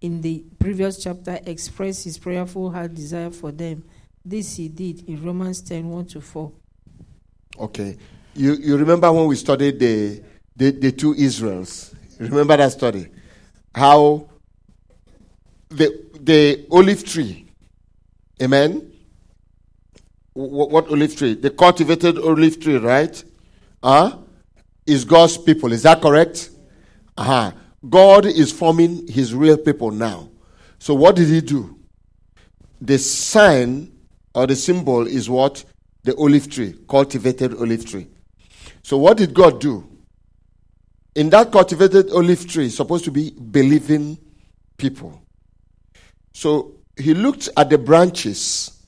in the previous chapter, expressed his prayerful heart desire for them. This he did in Romans 10 1 to 4. Okay. You, you remember when we studied the, the, the two Israels? Remember that study? How the, the olive tree, amen? What, what olive tree? The cultivated olive tree, right? Huh? Is God's people. Is that correct? Uh-huh. God is forming his real people now. So what did he do? The sign or the symbol is what? The olive tree, cultivated olive tree. So what did God do? In that cultivated olive tree, supposed to be believing people. So he looked at the branches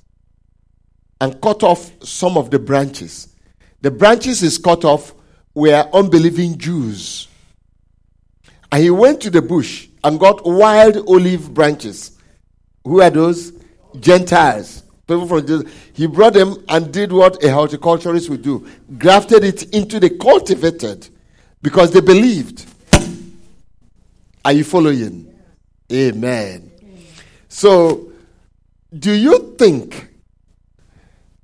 and cut off some of the branches. The branches is cut off were unbelieving Jews. And he went to the bush and got wild olive branches. Who are those? Gentiles. People from Jews. He brought them and did what a horticulturist would do grafted it into the cultivated because they believed. Are you following? Amen. So, do you think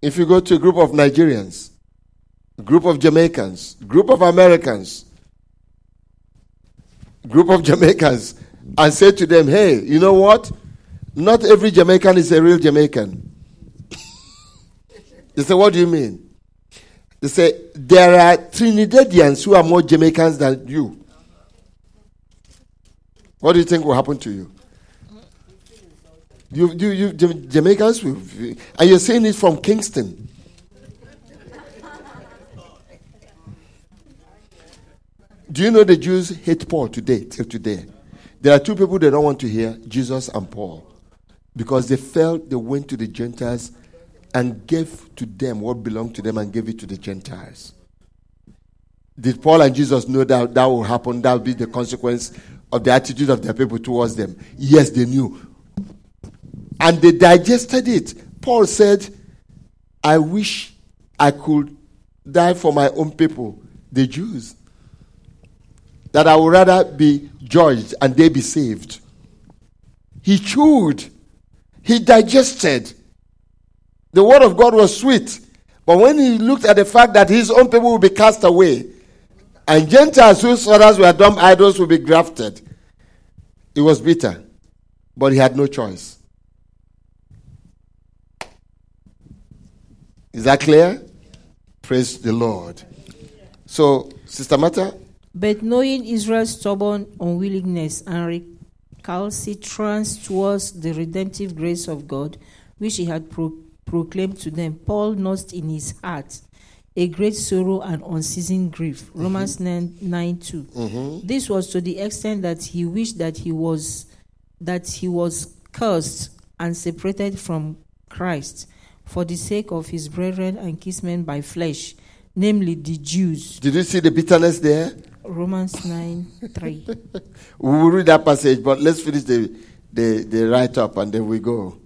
if you go to a group of Nigerians, group of Jamaicans, group of Americans, group of Jamaicans, and say to them, hey, you know what? Not every Jamaican is a real Jamaican. they say, what do you mean? They say, there are Trinidadians who are more Jamaicans than you. What do you think will happen to you? You, you, you Jamaicans, and you're saying it from Kingston. Do you know the Jews hate Paul today, till today? There are two people they don't want to hear Jesus and Paul because they felt they went to the Gentiles and gave to them what belonged to them and gave it to the Gentiles. Did Paul and Jesus know that that will happen? That will be the consequence of the attitude of their people towards them. Yes, they knew. And they digested it. Paul said, I wish I could die for my own people, the Jews. That I would rather be judged and they be saved. He chewed, he digested. The word of God was sweet. But when he looked at the fact that his own people will be cast away, and Gentiles whose fathers were dumb idols will be grafted. It was bitter, but he had no choice. Is that clear? Praise the Lord. So, Sister Martha? But knowing Israel's stubborn unwillingness and recalcitrance towards the redemptive grace of God, which he had pro- proclaimed to them, Paul nursed in his heart a great sorrow and unceasing grief. Mm-hmm. Romans 9, 9 2. Mm-hmm. This was to the extent that he wished that he was that he was cursed and separated from Christ for the sake of his brethren and kinsmen by flesh, namely the Jews. Did you see the bitterness there? Romans 9 3. we will read that passage, but let's finish the, the, the write up and then we go.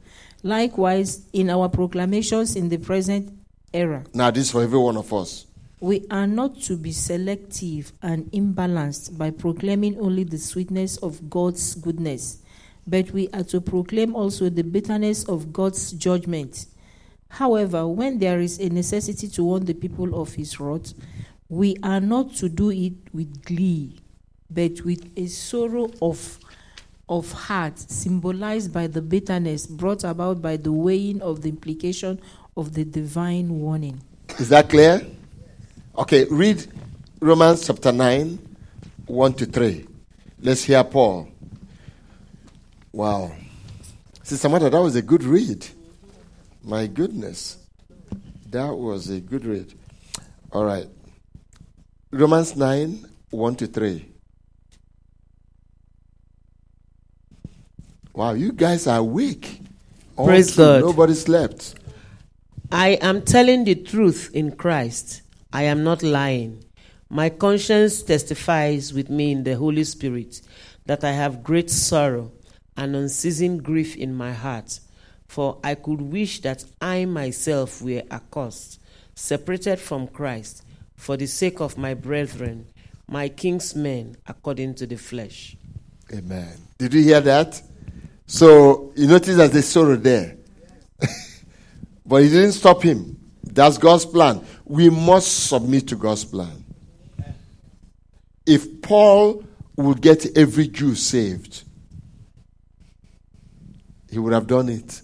Likewise, in our proclamations in the present era. Now, this is for every one of us. We are not to be selective and imbalanced by proclaiming only the sweetness of God's goodness, but we are to proclaim also the bitterness of God's judgment. However, when there is a necessity to warn the people of His wrath, we are not to do it with glee, but with a sorrow of, of heart, symbolized by the bitterness brought about by the weighing of the implication of the divine warning. Is that clear? Okay, read Romans chapter 9, 1 to 3. Let's hear Paul. Wow. Sister Martha, that was a good read. My goodness. That was a good read. All right. Romans 9, 1 to 3. Wow, you guys are weak. Praise God. Nobody slept. I am telling the truth in Christ. I am not lying. My conscience testifies with me in the Holy Spirit that I have great sorrow and unceasing grief in my heart. For I could wish that I myself were accursed, separated from Christ, for the sake of my brethren, my kinsmen, according to the flesh. Amen. Did you hear that? So you notice there's a sorrow there. But he didn't stop him. That's God's plan. We must submit to God's plan. If Paul would get every Jew saved, he would have done it.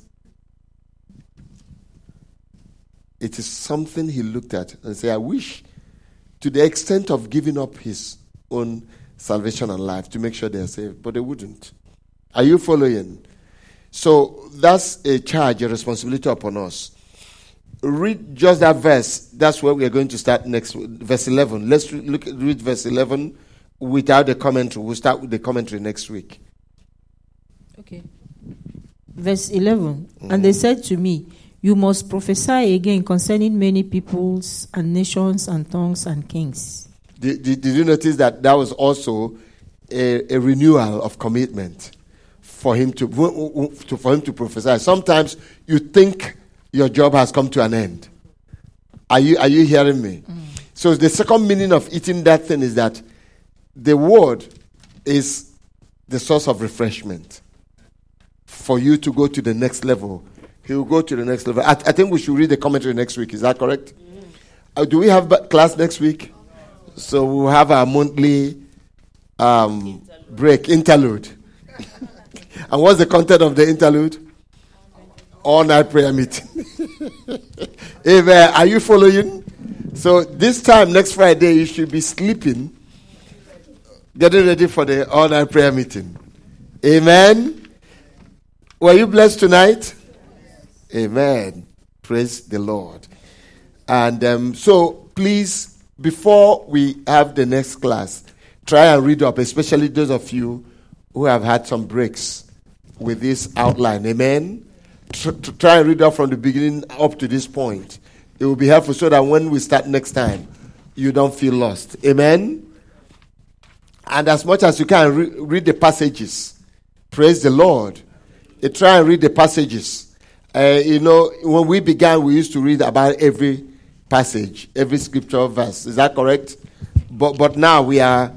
It is something he looked at and said, I wish, to the extent of giving up his own salvation and life to make sure they are saved, but they wouldn't. Are you following? So that's a charge, a responsibility upon us read just that verse. That's where we are going to start next. Verse 11. Let's look read verse 11 without the commentary. We'll start with the commentary next week. Okay. Verse 11. And they mm. said to me, You must prophesy again concerning many peoples and nations and tongues and kings. Did, did, did you notice that that was also a, a renewal of commitment for him to, to for him to prophesy? Sometimes you think your job has come to an end. Are you are you hearing me? Mm. So the second meaning of eating that thing is that the word is the source of refreshment for you to go to the next level. He will go to the next level. I, I think we should read the commentary next week. Is that correct? Uh, do we have ba- class next week? So we'll have our monthly um, break interlude. and what's the content of the interlude? All night prayer meeting. Amen. Are you following? So this time next Friday you should be sleeping, getting ready for the all night prayer meeting. Amen. Were you blessed tonight? Amen. Praise the Lord. And um, so please, before we have the next class, try and read up, especially those of you who have had some breaks with this outline. Amen. Tr- tr- try and read up from the beginning up to this point. It will be helpful so that when we start next time, you don't feel lost. Amen. And as much as you can, re- read the passages. Praise the Lord. Try and read the passages. Uh, you know, when we began, we used to read about every passage, every scripture verse. Is that correct? But but now we are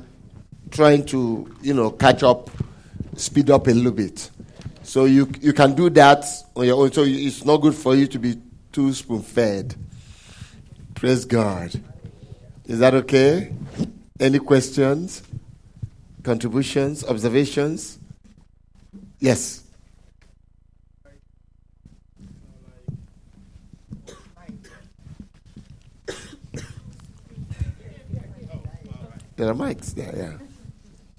trying to, you know, catch up, speed up a little bit. So you you can do that on your own. So it's not good for you to be too spoon fed. Praise God. Is that okay? Any questions, contributions, observations? Yes. There are mics there, yeah.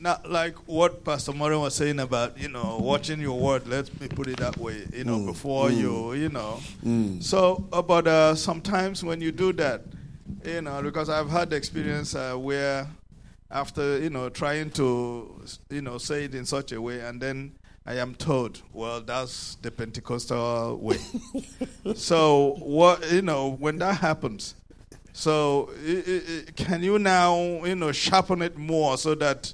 Not like what Pastor Moran was saying about, you know, watching your word. Let me put it that way, you know, Mm, before mm. you, you know. Mm. So, uh, but uh, sometimes when you do that, you know, because I've had the experience uh, where after, you know, trying to, you know, say it in such a way, and then I am told, well, that's the Pentecostal way. so, what, you know, when that happens, so i- i- i- can you now, you know, sharpen it more so that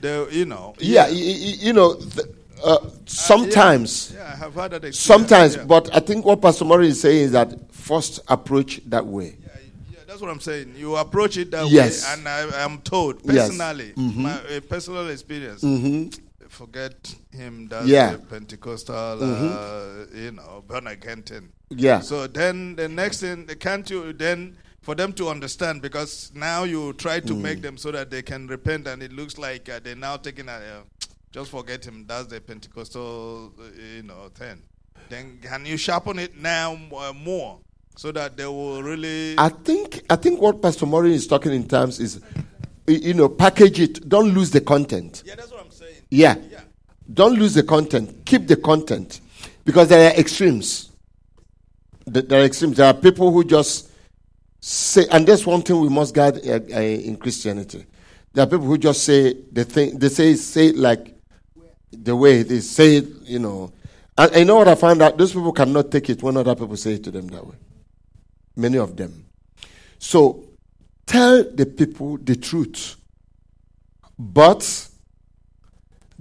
the, you know, Yeah, y- y- you know, th- uh, sometimes, yeah, I have had that experience. sometimes, yeah. but I think what Pastor Murray is saying is that first approach that way. Yeah, that's what I'm saying. You approach it that Yes. way, and I am told Yes. personally, Mhm. my uh, personal experience. Mhm. Forget him. That's Yeah. the Pentecostal, Mhm. uh, you know, born again thing. Yeah. So then the next thing, can't you then for them to understand because now you try to Mm. make them so that they can repent, and it looks like uh, they're now taking a. Uh, just forget him. That's the Pentecostal, uh, you know, thing. Then can you sharpen it now uh, more so that they will really? I think I think what Pastor Murray is talking in terms is, you know, package it. Don't lose the content. Yeah, that's what I'm saying. Yeah. Don't lose the content. Keep the content. Because there are extremes. There are extremes. There are people who just say, and that's one thing we must guard uh, uh, in Christianity. There are people who just say the thing, they say, say it like the way they say it, you know. And, and you know what I found out? Those people cannot take it when other people say it to them that way. Many of them. So tell the people the truth. But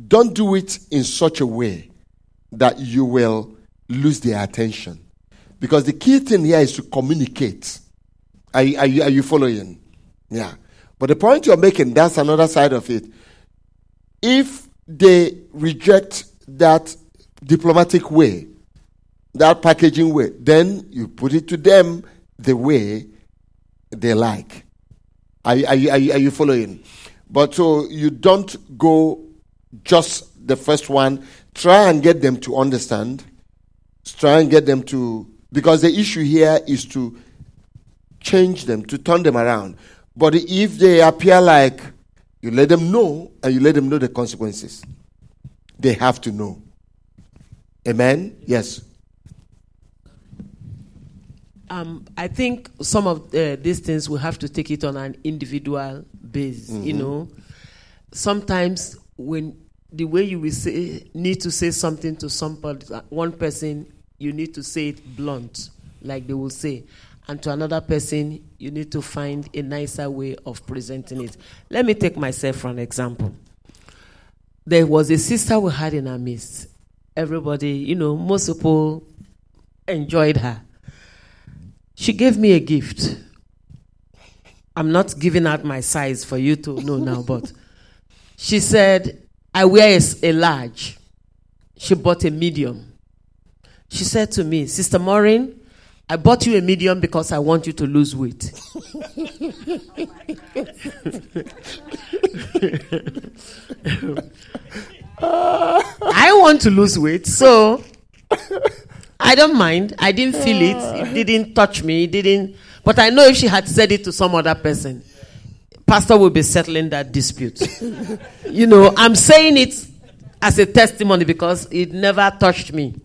don't do it in such a way that you will lose their attention. Because the key thing here is to communicate. Are, you- are, you, are you following? Yeah. But the point you're making, that's another side of it. If they reject that diplomatic way, that packaging way, then you put it to them the way they like. Are, are, are, are you following? But so you don't go just the first one. Try and get them to understand. Try and get them to. Because the issue here is to change them, to turn them around. But if they appear like you let them know and you let them know the consequences, they have to know. Amen? Yes. Um, I think some of uh, these things we have to take it on an individual basis. You Mhm. know, sometimes when the way you will say need to say something to somebody, one person, you need to say it blunt, like they will say, and to another person, you need to find a nicer way of presenting it. Let me take myself for an example. There was a sister we had in our midst. Everybody, you know, most people enjoyed her. She gave me a gift. I'm not giving out my size for you to know now, but she said, I wear a large. She bought a medium. She said to me, Sister Maureen, I bought you a medium because I want you to lose weight. I want to lose weight, so I don't mind. I didn't feel it. It didn't touch me. It didn't. But I know if she had said it to some other person, pastor will be settling that dispute. you know, I'm saying it as a testimony because it never touched me.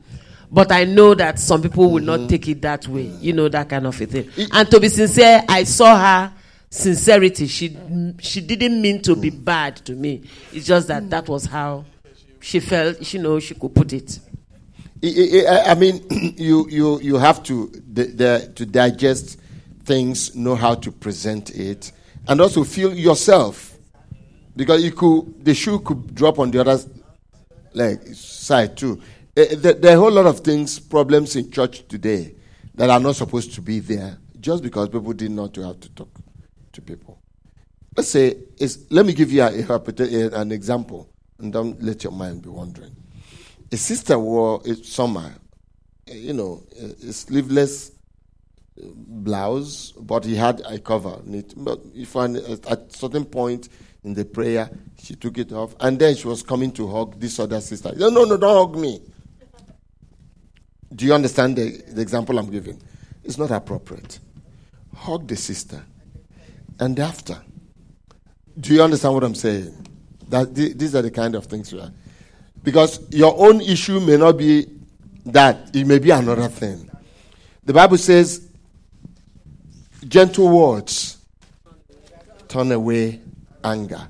But I know that some people will not mm-hmm. take it that way. You know that kind of a thing. And to be sincere, I saw her sincerity. She she didn't mean to be mm. bad to me. It's just that that was how she felt. You know, she could put it. I- I I mean, you, you, you have to, the, the, to digest things, know how to present it, and also feel yourself. Because you could, the shoe could drop on the other leg, side too. Eh, eh, There, there are a whole lot of things, problems in church today that are not supposed to be there just because people didn't know to how to talk to people. Let's say, let me give you a, a, eh, an example, and don't let your mind be wandering a sister wore a summer, eh, you know, a, a sleeveless blouse, but he had a cover on it. But if an, at a certain point in the prayer, she took it off, and then she was coming to hug this other sister. No, no, no, don't hug me. Do you understand the, the example I'm giving? It's not appropriate. Hug the sister, and after. Do you understand what I'm saying? That thi- these are the kind of things you are. Because your own issue may not be that, it may be another thing. The Bible says, gentle words turn away anger.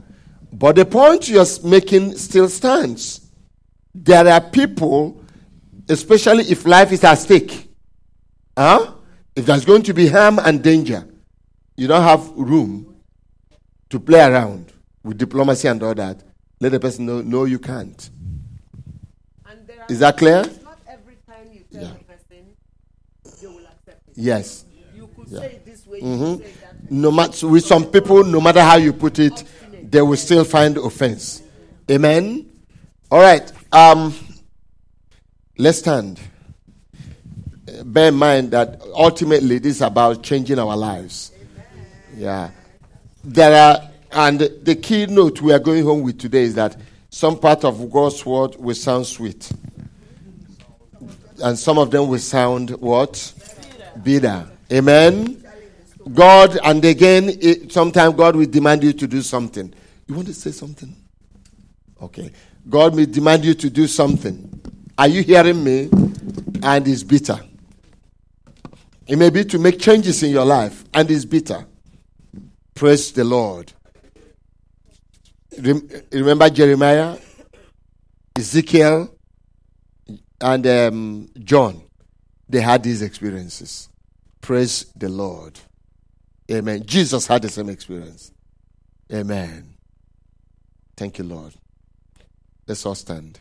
But the point you're making still stands. There are people, especially if life is at stake, huh? if there's going to be harm and danger, you don't have room to play around with diplomacy and all that. Let the person know, no, you can't. Is that clear? Not every time you tell Yeah. a person, they will accept it. Yes. You could Yeah. say it this way, Mhm. you could say it that way. No matter with some people, no matter how you put it, they will still find offense. Amen. All right. Um, let's stand. Bear in mind that ultimately this is about changing our lives. Yeah. There are, and the keynote we are going home with today is that some part of God's word will sound sweet, and some of them will sound what? Bitter. Amen. God, and again, sometimes God will demand you to do something. You want to say something? Okay. God may demand you to do something. Are you hearing me? And it's bitter. It may be to make changes in your life, and it's bitter. Praise the Lord. Rem- remember Jeremiah, Ezekiel, and um, John. They had these experiences. Praise the Lord. Amen. Jesus had the same experience. Amen. Thank you, Lord. Let's all stand.